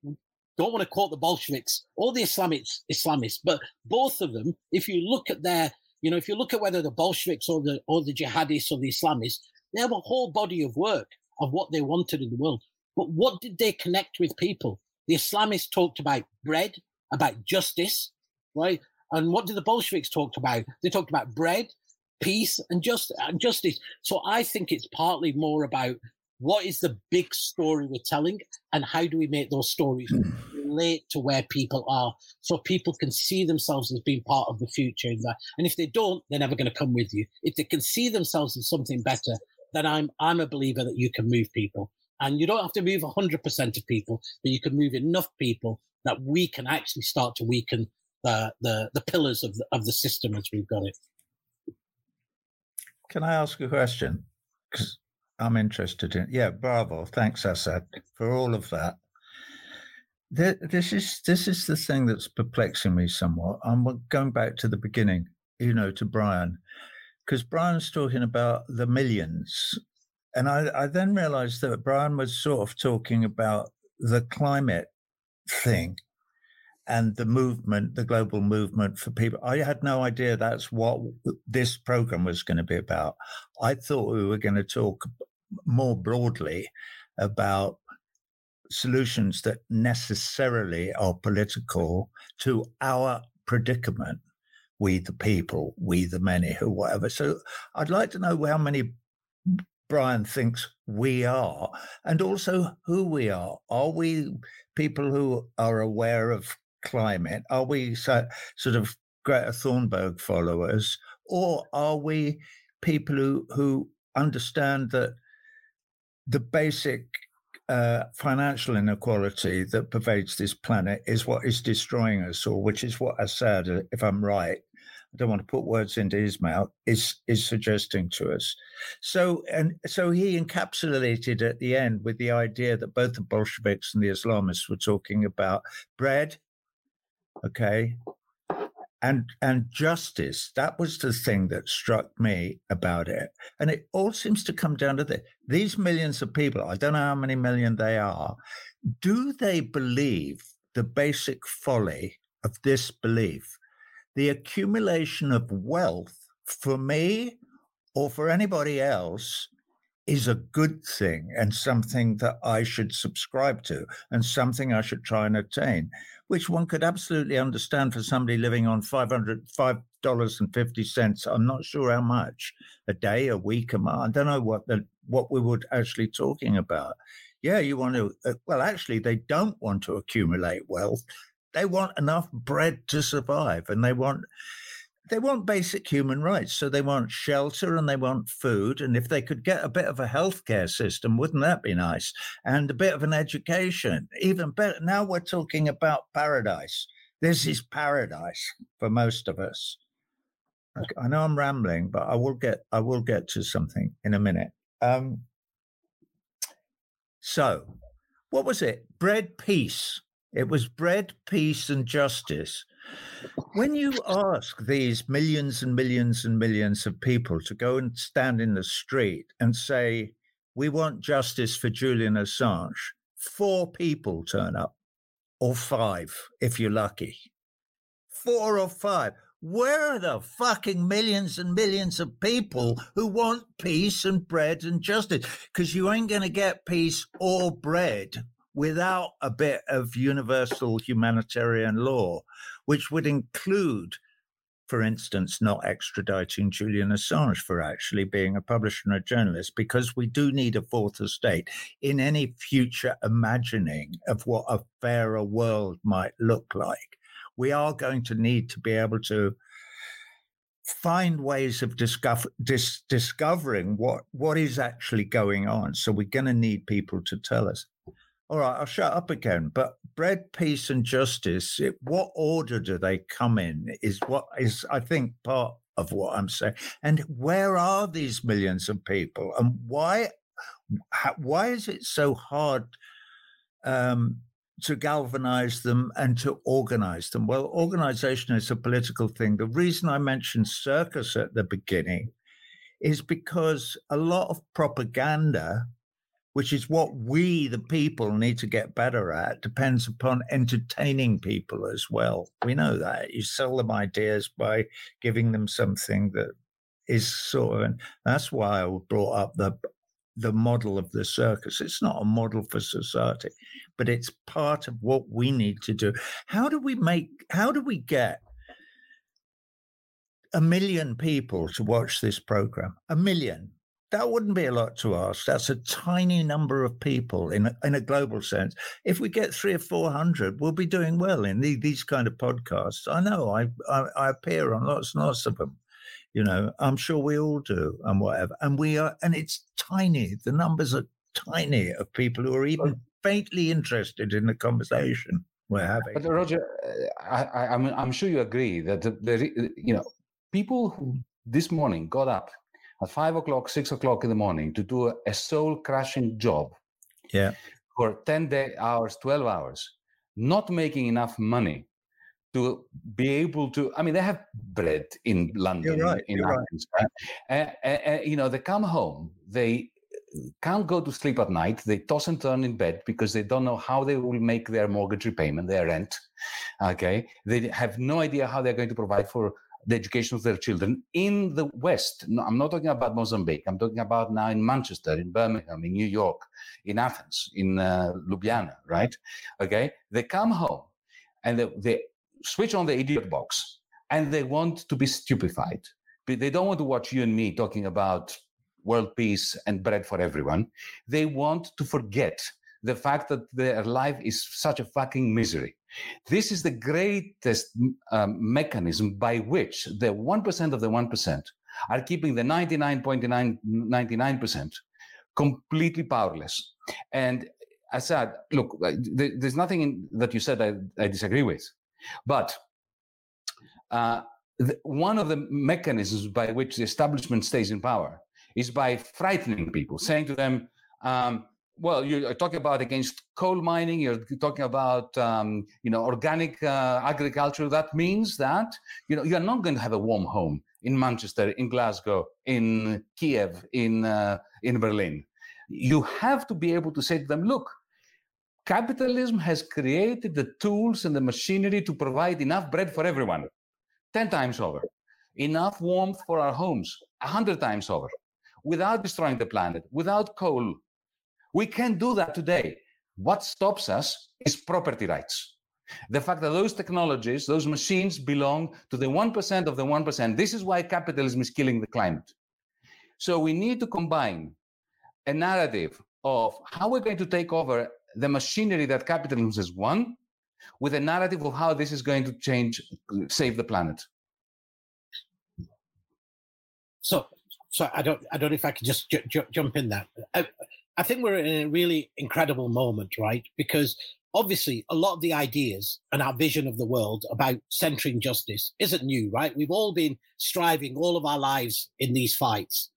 don't want to quote the Bolsheviks or the Islamists, Islamists, but both of them, if you look at their, you know, if you look at whether the Bolsheviks or the or the jihadists or the Islamists, they have a whole body of work of what they wanted in the world. But what did they connect with people? The Islamists talked about bread, about justice, right? And what did the Bolsheviks talk about? They talked about bread, peace, and just and justice. So I think it's partly more about what is the big story we're telling, and how do we make those stories hmm. relate to where people are, so people can see themselves as being part of the future. And if they don't, they're never going to come with you. If they can see themselves as something better, then I'm I'm a believer that you can move people. And you don't have to move 100% of people, but you can move enough people that we can actually start to weaken the the, the pillars of the, of the system as we've got it. Can I ask a question? Because I'm interested in. Yeah, bravo. Thanks, Asad, for all of that. This is this is the thing that's perplexing me somewhat. I'm going back to the beginning, you know, to Brian, because Brian's talking about the millions and I, I then realized that Brian was sort of talking about the climate thing and the movement, the global movement for people. I had no idea that's what this program was going to be about. I thought we were going to talk more broadly about solutions that necessarily are political to our predicament. We, the people, we, the many, who, whatever. So I'd like to know how many Brian thinks we are, and also who we are. Are we people who are aware of climate? Are we so, sort of Greta Thunberg followers, or are we people who who understand that the basic uh, financial inequality that pervades this planet is what is destroying us, or which is what Asad, if I'm right, I don't want to put words into his mouth, is is suggesting to us. So and so he encapsulated at the end with the idea that both the Bolsheviks and the Islamists were talking about bread, okay, and and justice. That was the thing that struck me about it. And it all seems to come down to this. These millions of people, I don't know how many million they are, do they believe the basic folly of this belief? the accumulation of wealth for me or for anybody else is a good thing and something that I should subscribe to and something I should try and attain, which one could absolutely understand for somebody living on $505.50. I'm not sure how much a day, a week, a month. I don't know what the, what we were actually talking about. Yeah, you want to, uh, well, actually, they don't want to accumulate wealth they want enough bread to survive and they want they want basic human rights so they want shelter and they want food and if they could get a bit of a healthcare system wouldn't that be nice? And a bit of an education even better now we're talking about paradise. This is paradise for most of us. I know i'm rambling but i will get i will get to something in a minute. Um so what was it? Bread peace it was bread, peace, and justice. When you ask these millions and millions and millions of people to go and stand in the street and say, We want justice for Julian Assange, four people turn up, or five, if you're lucky. Four or five. Where are the fucking millions and millions of people who want peace and bread and justice? Because you ain't going to get peace or bread without a bit of universal humanitarian law, which would include, for instance, not extraditing Julian Assange for actually being a publisher and a journalist, because we do need a fourth estate in any future imagining of what a fairer world might look like. We are going to need to be able to find ways of discover, dis, discovering what, what is actually going on. So we're going to need people to tell us all right, I'll shut up again. But bread, peace, and justice, it, what order do they come in? Is what is, I think, part of what I'm saying. And where are these millions of people? And why, why is it so hard um, to galvanize them and to organize them? Well, organization is a political thing. The reason I mentioned circus at the beginning is because a lot of propaganda which is what we, the people, need to get better at, depends upon entertaining people as well. We know that. You sell them ideas by giving them something that is sort of, and that's why I brought up the the model of the circus. It's not a model for society, but it's part of what we need to do. How do we make, how do we get a million people to watch this program? A million that wouldn't be a lot to ask. That's a tiny number of people in a, in a global sense. If we get three or four hundred, we'll be doing well in the, these kind of podcasts. I know I, I, I appear on lots and lots of them. You know, I'm sure we all do, and whatever. And we are, and it's tiny. The numbers are tiny of people who are even faintly interested in the conversation we're having. But Roger, uh, I, am I'm, I'm sure you agree that the, the you know people who this morning got up at five o'clock, six o'clock in the morning to do a soul crushing job. Yeah. For 10 day hours, 12 hours, not making enough money to be able to i mean they have bread in london you're right, in you're Athens, right. uh, uh, uh, you know they come home they can't go to sleep at night. They toss and turn in bed because they don't know how they will make their mortgage repayment, their rent. Okay. They have no idea how they're going to provide for the education of their children in the West. No, I'm not talking about Mozambique. I'm talking about now in Manchester, in Birmingham, in New York, in Athens, in uh, Ljubljana, right? Okay. They come home and they, they switch on the idiot box and they want to be stupefied. They don't want to watch you and me talking about world peace and bread for everyone. They want to forget the fact that their life is such a fucking misery. This is the greatest um, mechanism by which the 1% of the 1% are keeping the 99.99% completely powerless. And I said, look, there's nothing in, that you said I, I disagree with. But uh, the, one of the mechanisms by which the establishment stays in power is by frightening people, saying to them, um, well, you're talking about against coal mining. You're talking about, um, you know, organic uh, agriculture. That means that, you know, you're not going to have a warm home in Manchester, in Glasgow, in Kiev, in uh, in Berlin. You have to be able to say to them, look, capitalism has created the tools and the machinery to provide enough bread for everyone, ten times over, enough warmth for our homes, a hundred times over, without destroying the planet, without coal we can do that today. What stops us is property rights. The fact that those technologies, those machines belong to the 1% of the 1%. This is why capitalism is killing the climate. So we need to combine a narrative of how we're going to take over the machinery that capitalism has won with a narrative of how this is going to change, save the planet. So, so I don't, I don't know if I can just j- j- jump in there. Uh, I think we're in a really incredible moment, right? Because obviously a lot of the ideas and our vision of the world about centering justice isn't new, right? We've all been striving all of our lives in these fights.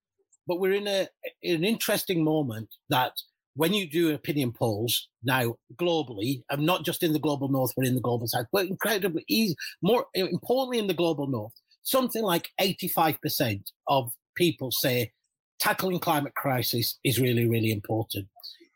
But we're in a an interesting moment that when you do opinion polls now globally, and not just in the global north, but in the global south, but incredibly easy, more importantly in the global north, something like 85% of people say tackling climate crisis is really, really important.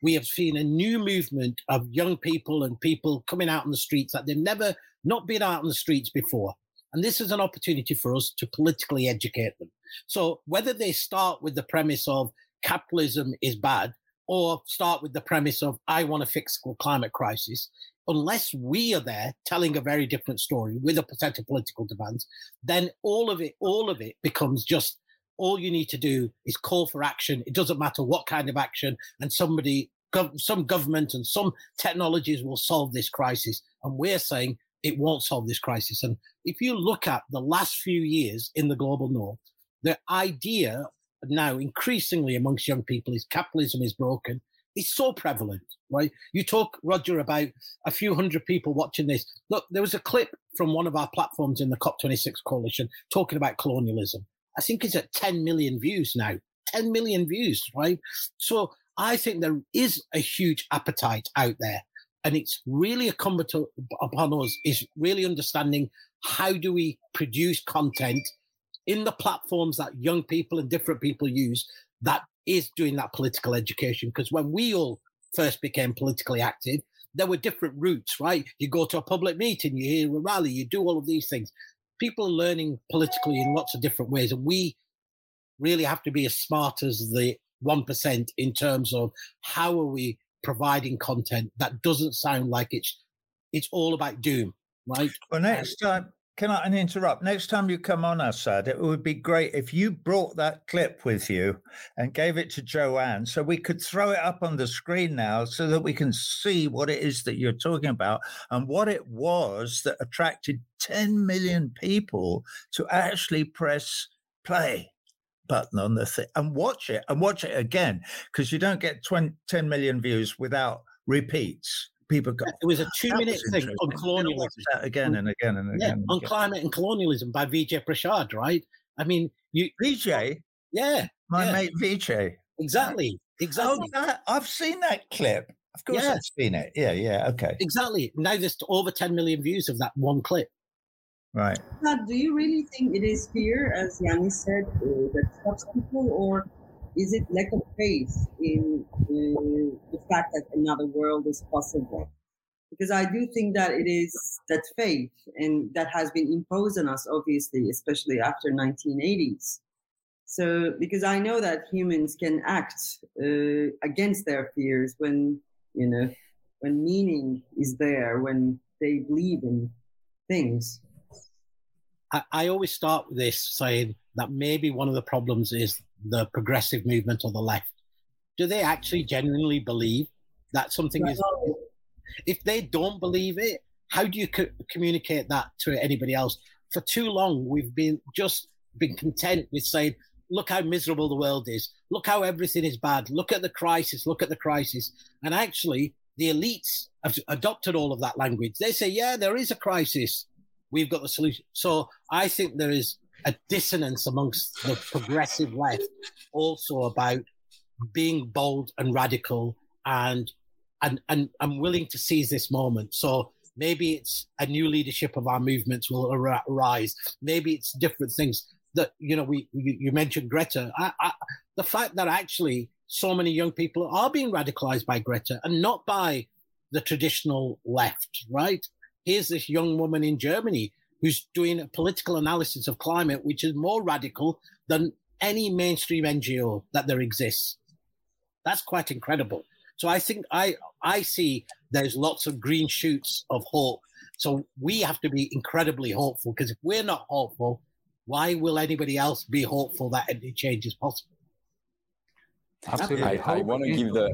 We have seen a new movement of young people and people coming out on the streets that they've never not been out on the streets before. And this is an opportunity for us to politically educate them. So whether they start with the premise of capitalism is bad or start with the premise of I want to fix the climate crisis, unless we are there telling a very different story with a potential political demands, then all of it, all of it becomes just all you need to do is call for action. It doesn't matter what kind of action, and somebody, gov- some government and some technologies will solve this crisis. And we're saying it won't solve this crisis. And if you look at the last few years in the global north, the idea now increasingly amongst young people is capitalism is broken. It's so prevalent, right? You talk, Roger, about a few hundred people watching this. Look, there was a clip from one of our platforms in the COP26 coalition talking about colonialism. I think it's at 10 million views now. 10 million views, right? So I think there is a huge appetite out there. And it's really incumbent upon us is really understanding how do we produce content in the platforms that young people and different people use that is doing that political education. Because when we all first became politically active, there were different routes, right? You go to a public meeting, you hear a rally, you do all of these things people are learning politically in lots of different ways, and we really have to be as smart as the one percent in terms of how are we providing content that doesn't sound like it's it's all about doom, right? Well, next time can I interrupt? Next time you come on, Asad, it would be great if you brought that clip with you and gave it to Joanne so we could throw it up on the screen now so that we can see what it is that you're talking about and what it was that attracted 10 million people to actually press play button on the thing and watch it and watch it again because you don't get 20, 10 million views without repeats people got. It was a oh, two-minute thing on colonialism again mm, and again and again. Yeah, on climate and colonialism by Vijay Prashad, right? I mean, you Vijay. Yeah, my yeah. mate Vijay. Exactly. Exactly. Oh, that, I've seen that clip. Of course, yeah. I've seen it. Yeah, yeah. Okay. Exactly. Now there's over 10 million views of that one clip. Right. But do you really think it is fear, as Yanis said, that stops people, or is it lack of faith in uh, the fact that another world is possible? Because I do think that it is that faith, and that has been imposed on us, obviously, especially after 1980s. So, because I know that humans can act uh, against their fears when you know when meaning is there, when they believe in things. I, I always start with this saying that maybe one of the problems is the progressive movement or the left. Do they actually genuinely believe that something is? If they don't believe it, how do you co- communicate that to anybody else? For too long, we've been just been content with saying, "Look how miserable the world is. Look how everything is bad. Look at the crisis. Look at the crisis." And actually, the elites have adopted all of that language. They say, "Yeah, there is a crisis. We've got the solution." So I think there is a dissonance amongst the progressive left also about being bold and radical and and and I'm willing to seize this moment. So maybe it's a new leadership of our movements will ar- arise. Maybe it's different things that you know. We you, you mentioned Greta. I, I, the fact that actually so many young people are being radicalized by Greta and not by the traditional left. Right? Here's this young woman in Germany who's doing a political analysis of climate, which is more radical than any mainstream NGO that there exists. That's quite incredible. So I think I I see there's lots of green shoots of hope. So we have to be incredibly hopeful because if we're not hopeful, why will anybody else be hopeful that any change is possible? Absolutely. I, I want to give the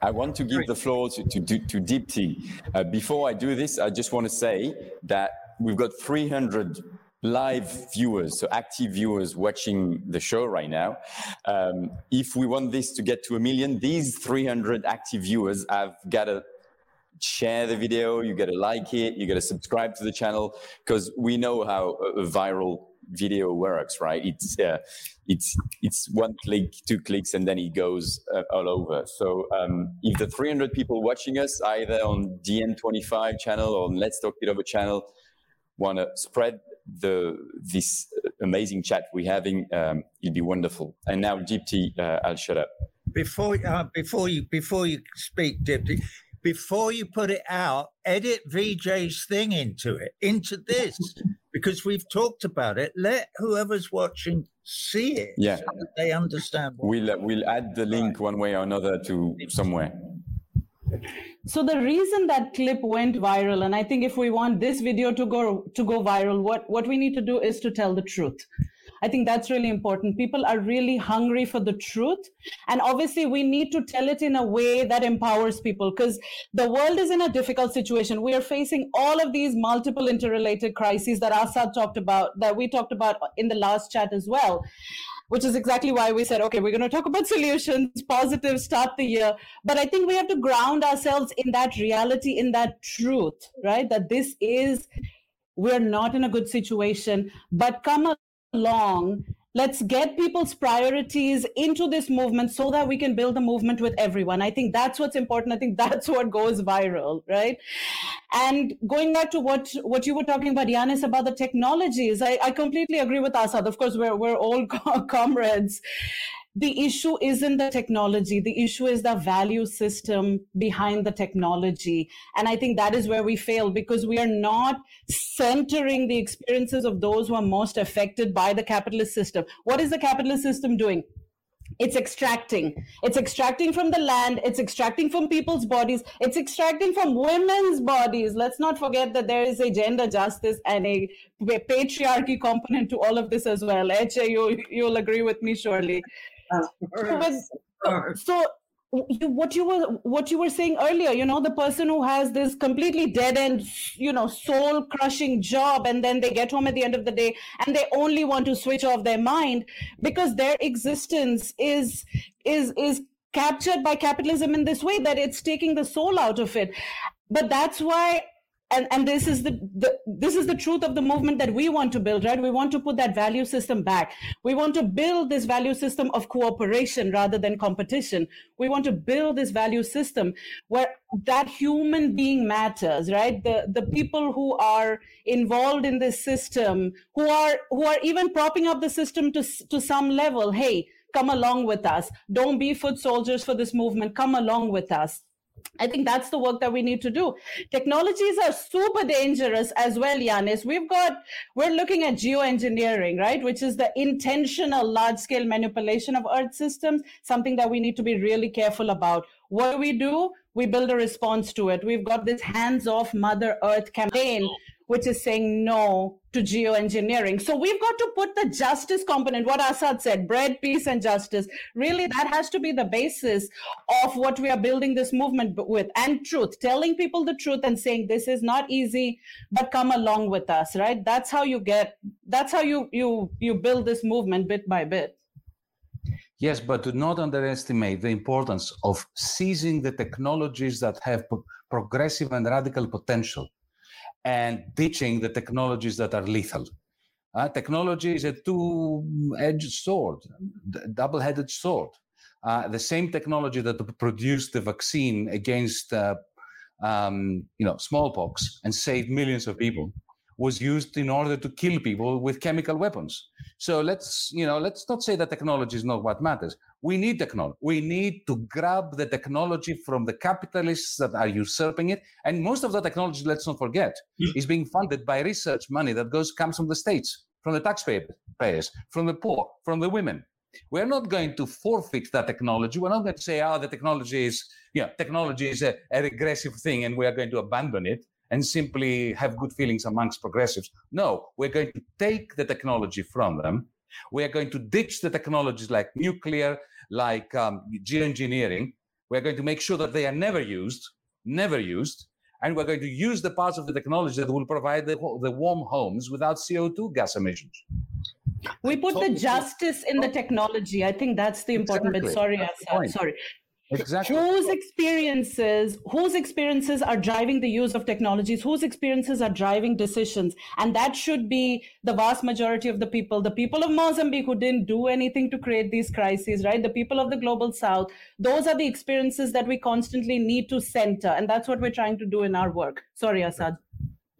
I want to give the floor to, to, to Dipti. Uh, before I do this, I just want to say that we've got 300 live viewers, so active viewers watching the show right now. Um, if we want this to get to a million, these 300 active viewers have got to share the video, you got to like it, you got to subscribe to the channel, because we know how a, a viral video works, right? It's uh, it's it's one click, two clicks, and then it goes uh, all over. So um, if the 300 people watching us either on DiEM25 channel or on Let's Talk It Over channel want to spread the this amazing chat we're having, um, it'd be wonderful. And now, Dipti, uh, I'll shut up. Before uh, before you before you speak, Dipti, before you put it out, edit Vijay's thing into it, into this, because we've talked about it. Let whoever's watching see it. Yeah. So that they understand. What We'll uh, we'll add the link one way or another to somewhere. So the reason that clip went viral, and I think if we want this video to go to go viral, what what we need to do is to tell the truth. I think that's really important. People are really hungry for the truth. And obviously, we need to tell it in a way that empowers people because the world is in a difficult situation. We are facing all of these multiple interrelated crises that Asad talked about, that we talked about in the last chat as well which is exactly why we said, okay, we're going to talk about solutions, positive, start the year. But I think we have to ground ourselves in that reality, in that truth, right? That this is, we're not in a good situation, but come along. Let's get people's priorities into this movement so that we can build a movement with everyone. I think that's what's important. I think that's what goes viral, right? And going back to what what you were talking about, Yanis, about the technologies, I, I completely agree with Asad. Of course, we're we're all comrades. The issue isn't the technology. The issue is the value system behind the technology. And I think that is where we fail because we are not centering the experiences of those who are most affected by the capitalist system. What is the capitalist system doing? it's extracting it's extracting from the land it's extracting from people's bodies it's extracting from women's bodies let's not forget that there is a gender justice and a patriarchy component to all of this as well Ece, you, you'll agree with me surely course, so you, what you were what you were saying earlier you know the person who has this completely dead end you know soul crushing job and then they get home at the end of the day and they only want to switch off their mind because their existence is is is captured by capitalism in this way that it's taking the soul out of it. But that's why and and this is the, the this is the truth of the movement that we want to build right we want to put that value system back we want to build this value system of cooperation rather than competition we want to build this value system where that human being matters right the the people who are involved in this system who are who are even propping up the system to to some level hey come along with us. Don't be foot soldiers for this movement. Come along with us. I think that's the work that we need to do. Technologies are super dangerous as well, Yanis. We've got, we're looking at geoengineering, right? Which is the intentional large scale manipulation of Earth systems, something that we need to be really careful about. What do we do? We build a response to it. We've got this hands off Mother Earth campaign which is saying no to geoengineering. So we've got to put the justice component, what Asad said, bread, peace, and justice. Really, that has to be the basis of what we are building this movement with. And truth, telling people the truth and saying this is not easy, but come along with us, right? That's how you get, that's how you you you build this movement bit by bit. Yes, but do not underestimate the importance of seizing the technologies that have progressive and radical potential and ditching the technologies that are lethal. Uh, technology is a two-edged sword, double-headed sword. Uh, the same technology that produced the vaccine against, uh, um, you know, smallpox and saved millions of people was used in order to kill people with chemical weapons. So let's, you know, let's not say that technology is not what matters. We need technology. We need to grab the technology from the capitalists that are usurping it. And most of the technology, let's not forget, hmm. is being funded by research money that goes comes from the states, from the taxpayers, from the poor, from the women. We're not going to forfeit that technology. We're not going to say, oh, the technology is, yeah, technology is a, a regressive thing and we are going to abandon it and simply have good feelings amongst progressives. No, we're going to take the technology from them. We are going to ditch the technologies like nuclear, like um, geoengineering. We're going to make sure that they are never used, never used. And we're going to use the parts of the technology that will provide the, the warm homes without CO2 gas emissions. We put the justice in the technology. I think that's the important Exactly. bit. Sorry, Asa, sorry. Exactly. Whose experiences, whose experiences are driving the use of technologies, whose experiences are driving decisions. And that should be the vast majority of the people, the people of Mozambique who didn't do anything to create these crises, right? The people of the global south. Those are the experiences that we constantly need to center. And that's what we're trying to do in our work. Sorry, Asad.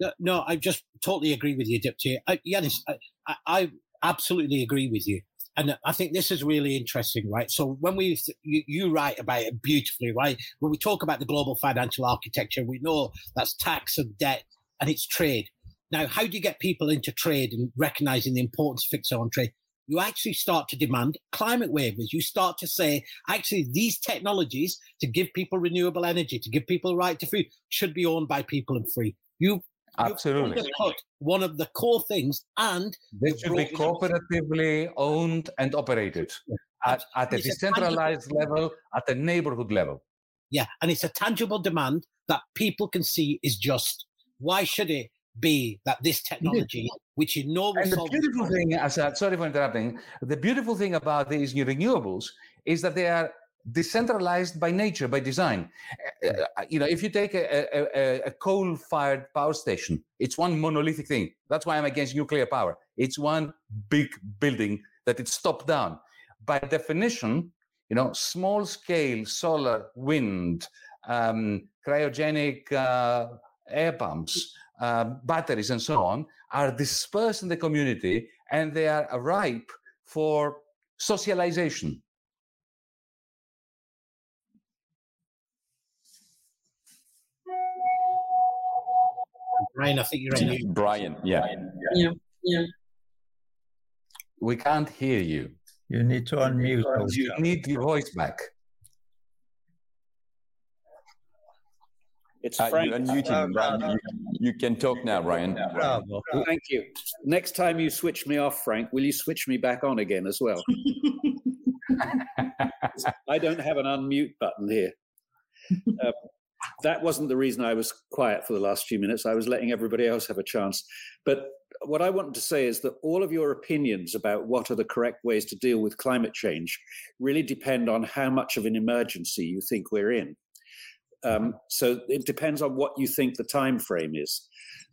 No, no, I just totally agree with you, Dipti. I, Yanis, I, I, I absolutely agree with you. And I think this is really interesting, right? So when we, you, you write about it beautifully, right? When we talk about the global financial architecture, we know that's tax and debt and it's trade. Now, how do you get people into trade and recognizing the importance of fixing on trade? You actually start to demand climate waivers. You start to say, actually, these technologies to give people renewable energy, to give people right to food, should be owned by people and free. You Absolutely. one of the core things, and They you've should be cooperatively owned and operated at, at a It's a decentralized level, at a neighborhood level. Yeah, and it's a tangible demand that people can see is just. Why should it be that this technology, which you know And the beautiful thing, Asad, uh, sorry for interrupting, the beautiful thing about these new renewables is that they are decentralized by nature, by design. Uh, uh, you know, if you take a, a, a, a coal-fired power station, it's one monolithic thing. That's why I'm against nuclear power. It's one big building that it's top down. By definition, you know, small-scale solar, wind, um, cryogenic uh, air pumps, uh, batteries, and so on are dispersed in the community, and they are ripe for socialization. Brian, I think you're on mute. Brian, yeah. Yeah, yeah. We can't hear you. You need to unmute. You need your voice back. It's Uh, Frank. you unmuted him, Brian. You, you can talk now, Brian. Bravo. Thank you. Next time you switch me off, Frank, will you switch me back on again as well? I don't have an unmute button here. Um, that wasn't the reason I was quiet for the last few minutes. I was letting everybody else have a chance. But what I wanted to say is that all of your opinions about what are the correct ways to deal with climate change really depend on how much of an emergency you think we're in. Um, so it depends on what you think the time frame is.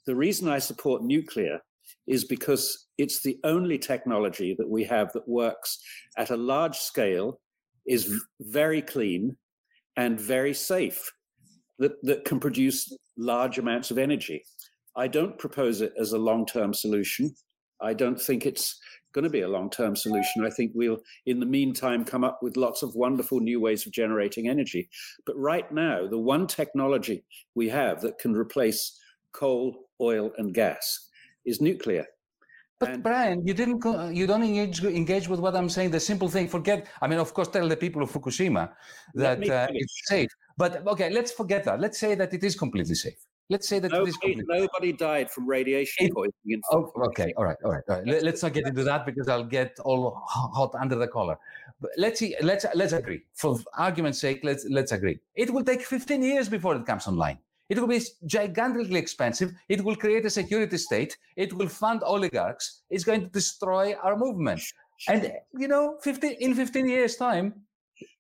The reason I support nuclear is because it's the only technology that we have that works at a large scale, is very clean, and very safe, that, that can produce large amounts of energy. I don't propose it as a long term solution. I don't think it's going to be a long term solution. I think we'll, in the meantime, come up with lots of wonderful new ways of generating energy. But right now, the one technology we have that can replace coal, oil, and gas is nuclear. But And- Brian, you didn't. You don't engage engage with what I'm saying. The simple thing. Forget. I mean, of course, tell the people of Fukushima that uh, it's safe. But okay, let's forget that. Let's say that it is completely safe. Let's say that it is Nobody, nobody died from radiation It- poisoning. In Oh, okay. All right. All right. All right. Let, us not get into that because I'll get all hot under the collar. But let's see. Let's let's agree. For argument's sake, let's let's agree. It will take 15 years before it comes online. It will be gigantically expensive. It will create a security state. It will fund oligarchs. It's going to destroy our movement. And you know, 15 in 15 years' time,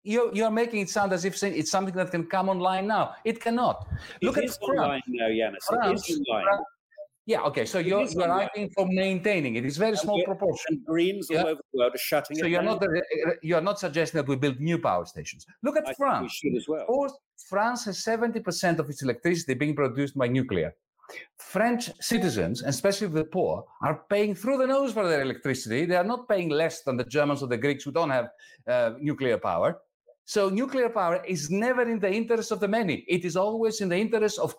you you are making it sound as if it's something that can come online now. It cannot. Look it at is France. online now, Yanis. France, it is online. France- Yeah. Okay. So you're is you're online. arguing for maintaining it. It's very And small proportion. And Greens Yeah. all over the world are shutting So it you're down. not uh, you are not suggesting that we build new power stations. Look at I France. we should as well. France has 70% of its electricity being produced by nuclear. French citizens, and especially the poor, are paying through the nose for their electricity. They are not paying less than the Germans or the Greeks who don't have uh, nuclear power. So nuclear power is never in the interest of the many. It is always in the interest of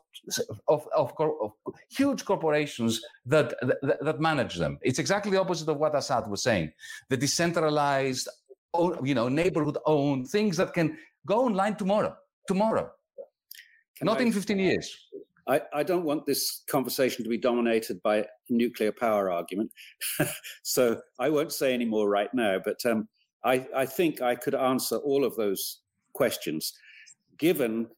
of, of, of huge corporations that, that that manage them. It's exactly the opposite of what Asad was saying. The decentralized, you know, neighborhood-owned things that can go online tomorrow. Tomorrow, Can not I- in 15 years. I, I don't want this conversation to be dominated by a nuclear power argument. so I won't say any more right now, but um, I, I think I could answer all of those questions given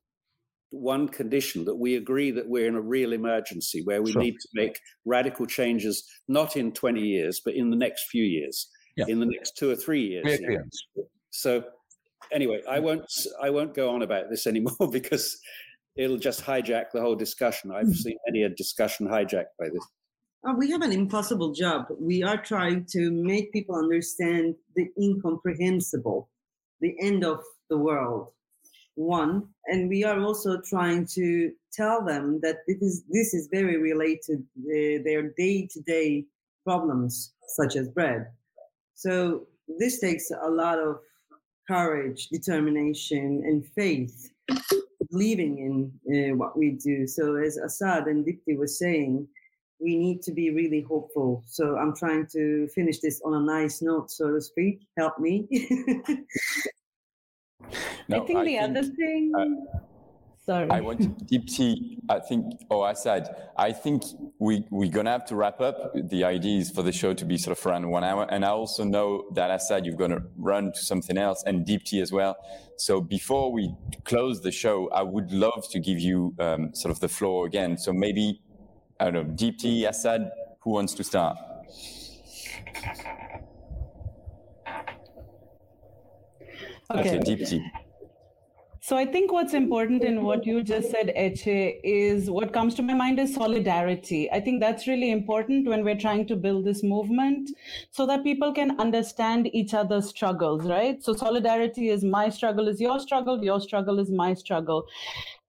one condition that we agree that we're in a real emergency where we Sure. need to make radical changes, not in 20 years, but in the next few years, Yeah. in the next two or three years. We agree on this. So anyway, I won't I won't go on about this anymore because it'll just hijack the whole discussion. I've seen many a discussion hijacked by this. Uh, we have an impossible job. We are trying to make people understand the incomprehensible, the end of the world. One, and we are also trying to tell them that it is this is very related uh, their day-to-day problems, such as bread. So this takes a lot of courage, determination, and faith, believing in uh, what we do. So as Asad and Dipti was saying, we need to be really hopeful. So I'm trying to finish this on a nice note, so to speak. Help me. No, I think the other thing. Sorry. I want Dipti. I think, oh, I said, I think we we're gonna have to wrap up. The idea is for the show to be sort of around one hour, and I also know that I said you're gonna run to something else, and Deep Dipti as well. So before we close the show, I would love to give you um, sort of the floor again. So maybe I don't know, Deep Dipti, Asad, who wants to start? Okay. Deep Dipti. So I think what's important in what you just said, Ece, is what comes to my mind is solidarity. I think that's really important when we're trying to build this movement so that people can understand each other's struggles, right? So solidarity is my struggle is your struggle, your struggle is my struggle.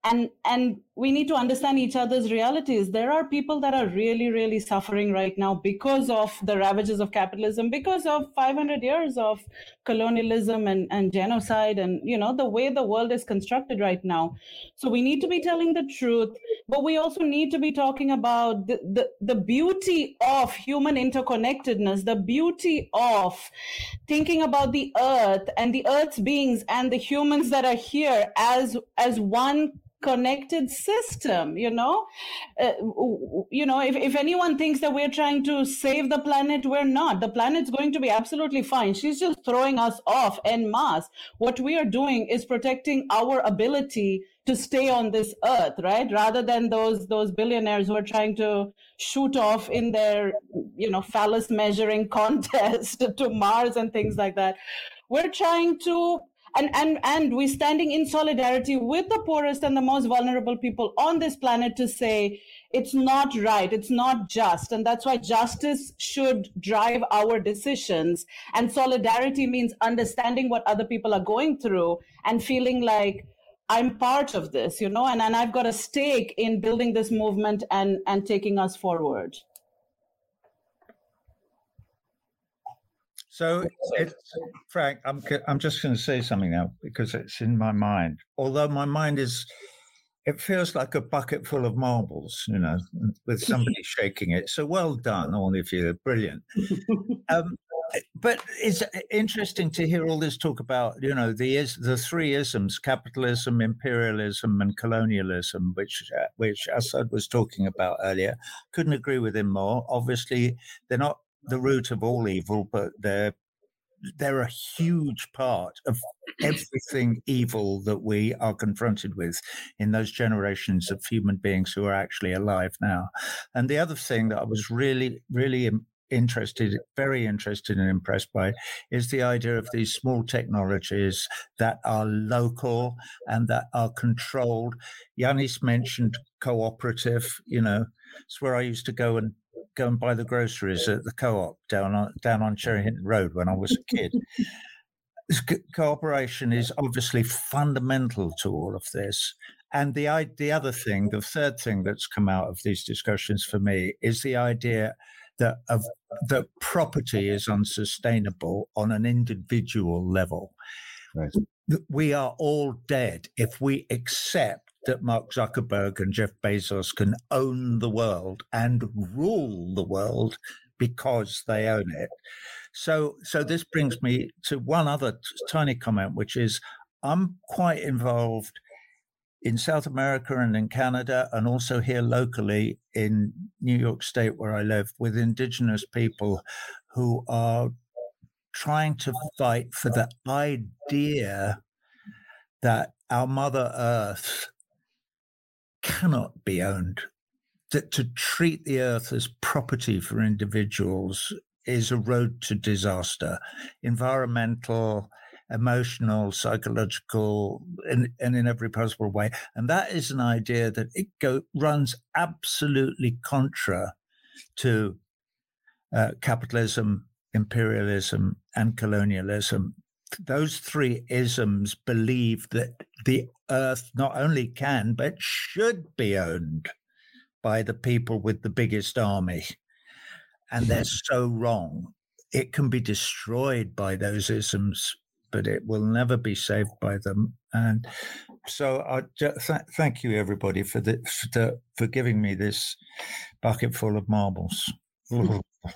And and we need to understand each other's realities. There are people that are really, really suffering right now because of the ravages of capitalism, because of 500 years of colonialism and, and genocide and you know the way the world is constructed right now so we need to be telling the truth but we also need to be talking about the, the, the beauty of human interconnectedness the beauty of thinking about the earth and the earth's beings and the humans that are here as as one connected system you know? Uh, you know if, if anyone thinks that we're trying to save the planet we're not. The planet's going to be absolutely fine. She's just throwing us off en masse. What we are doing is protecting our ability to stay on this earth right? Rather than those those billionaires who are trying to shoot off in their you know phallus measuring contest to mars and things like that. We're trying to and and and we're standing in solidarity with the poorest and the most vulnerable people on this planet to say it's not right it's not just. And that's why justice should drive our decisions. And solidarity means understanding what other people are going through and feeling like i'm part of this you know? And, and i've got a stake in building this movement and and taking us forward So, it's, Frank, I'm I'm just going to say something now because it's in my mind. Although my mind is, it feels like a bucket full of marbles, you know, with somebody shaking it. So well done, all of you, brilliant. Um, but it's interesting to hear all this talk about, you know, the is the three isms: capitalism, imperialism, and colonialism, which uh, which Asad was talking about earlier. Couldn't agree with him more. Obviously, they're not the root of all evil, but they're they're a huge part of everything evil that we are confronted with in those generations of human beings who are actually alive now. And the other thing that I was really, really interested, very interested and impressed by is the idea of these small technologies that are local and that are controlled. Yanis mentioned cooperative, you know, it's where I used to go and go and buy the groceries at the co-op down on down on Cherry Hinton Road when I was a kid. Co- Cooperation is obviously fundamental to all of this. And the the other thing, the third thing that's come out of these discussions for me is the idea that of that property is unsustainable on an individual level. Right. We are all dead if we accept that Mark Zuckerberg and Jeff Bezos can own the world and rule the world because they own it. So, so this brings me to one other t- tiny comment, which is I'm quite involved in South America and in Canada, and also here locally in New York State, where I live, with Indigenous people who are trying to fight for the idea that our Mother Earth cannot be owned. That to treat the earth as property for individuals is a road to disaster. Environmental, emotional, psychological, and, and in every possible way. And that is an idea that it go, runs absolutely contra to uh, capitalism, imperialism, and colonialism. Those three isms believe that the earth not only can, but should be owned by the people with the biggest army. And hmm. they're so wrong. It can be destroyed by those isms, but it will never be saved by them. And so I th- thank you, everybody, for, the, for, the, for giving me this bucket full of marbles. No, I-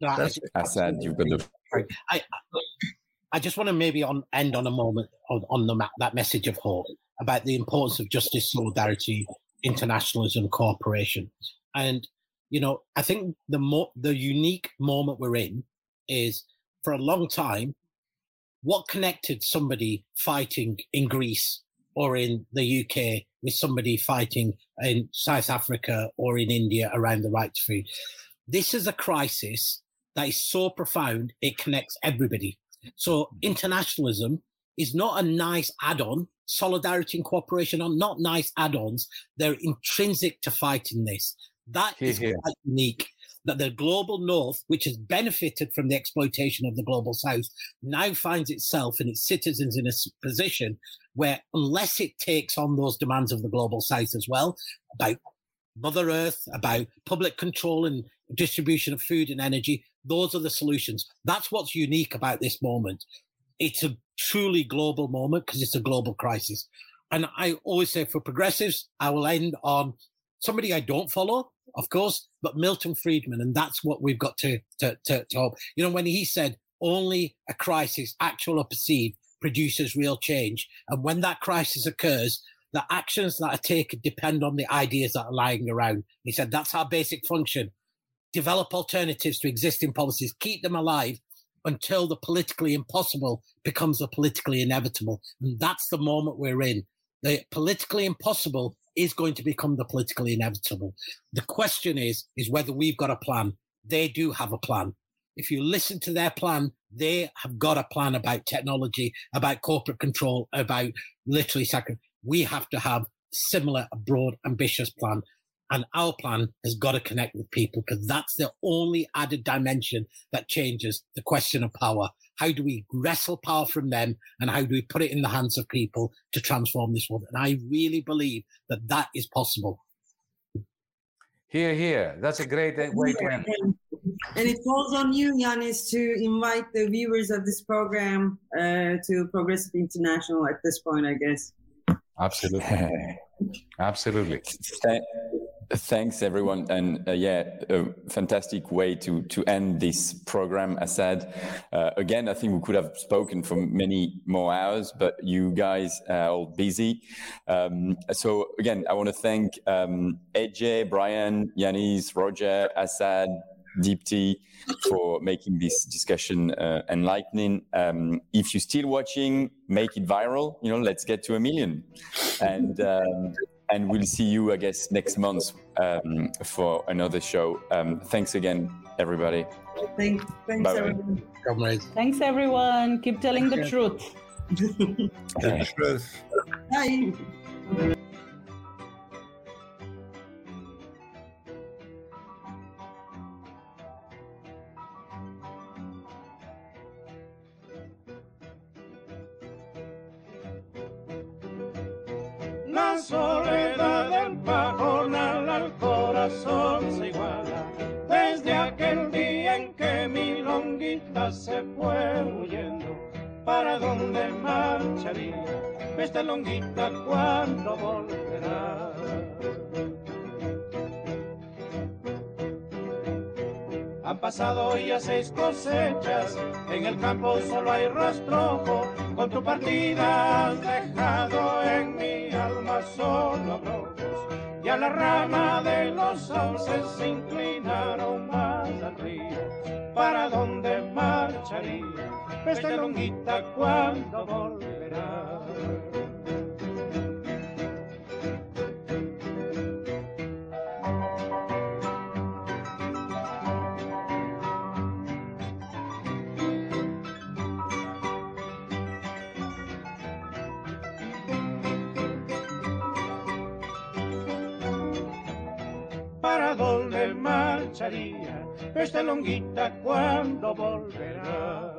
That's Asad, you've got the I I just want to maybe on end on a moment on, on the ma- that message of hope about the importance of justice, solidarity, internationalism, cooperation, and you know I think the more the unique moment we're in is for a long time what connected somebody fighting in Greece or in the UK with somebody fighting in South Africa or in India around the right to food. This is a crisis that is so profound it connects everybody. So hmm. internationalism is not a nice add-on. Solidarity and cooperation are not nice add-ons. They're intrinsic to fighting this. That is quite unique. That the global north, which has benefited from the exploitation of the global south, now finds itself and its citizens in a position where, unless it takes on those demands of the global south as well, about Mother Earth, about public control and distribution of food and energy. Those are the solutions. That's what's unique about this moment. It's a truly global moment because it's a global crisis. And I always say for progressives, I will end on somebody I don't follow, of course, but Milton Friedman. And that's what we've got to, to, to, to hope. You know, when he said only a crisis, actual or perceived, produces real change. And when that crisis occurs, the actions that are taken depend on the ideas that are lying around. He said that's our basic function. Develop alternatives to existing policies, keep them alive until the politically impossible becomes the politically inevitable. And that's the moment we're in. The politically impossible is going to become the politically inevitable. The question is, is whether we've got a plan. They do have a plan. If you listen to their plan, they have got a plan about technology, about corporate control, about literally sacrifice we have to have similar a broad ambitious plan and our plan has got to connect with people because that's the only added dimension that changes the question of power how do we wrestle power from them and how do we put it in the hands of people to transform this world and i really believe that that is possible Here, here. That's a great way to end. And it falls on you, Yanis, to invite the viewers of this program uh, to Progressive International at this point, I guess. Absolutely. Absolutely. Th- Thanks, everyone, and uh, yeah, a fantastic way to to end this program. Asad, uh, again, I think we could have spoken for many more hours, but you guys are all busy. Um, so again, I want to thank um, Ece, Brian, Yanis, Roger, Asad, Dipti for making this discussion uh, enlightening. Um, if you're still watching, make it viral. You know, let's get to a million, and um, and we'll see you, I guess, next month um, for another show. Um, thanks again, everybody. Thank, thanks, Bye-bye. everyone. Comrades. Thanks, everyone. Keep telling the truth. The truth. Bye. Esta longuita cuando volverá? Han pasado ya seis cosechas, en el campo solo hay rastrojo. Con tu partida has dejado en mi alma solo abrojos. Y a la rama de los sauces se inclinaron más al río. ¿Para dónde marcharía Pestalonguita, cuando volverá? ¿Para dónde marcharía? Pestalonguita, cuando volverá?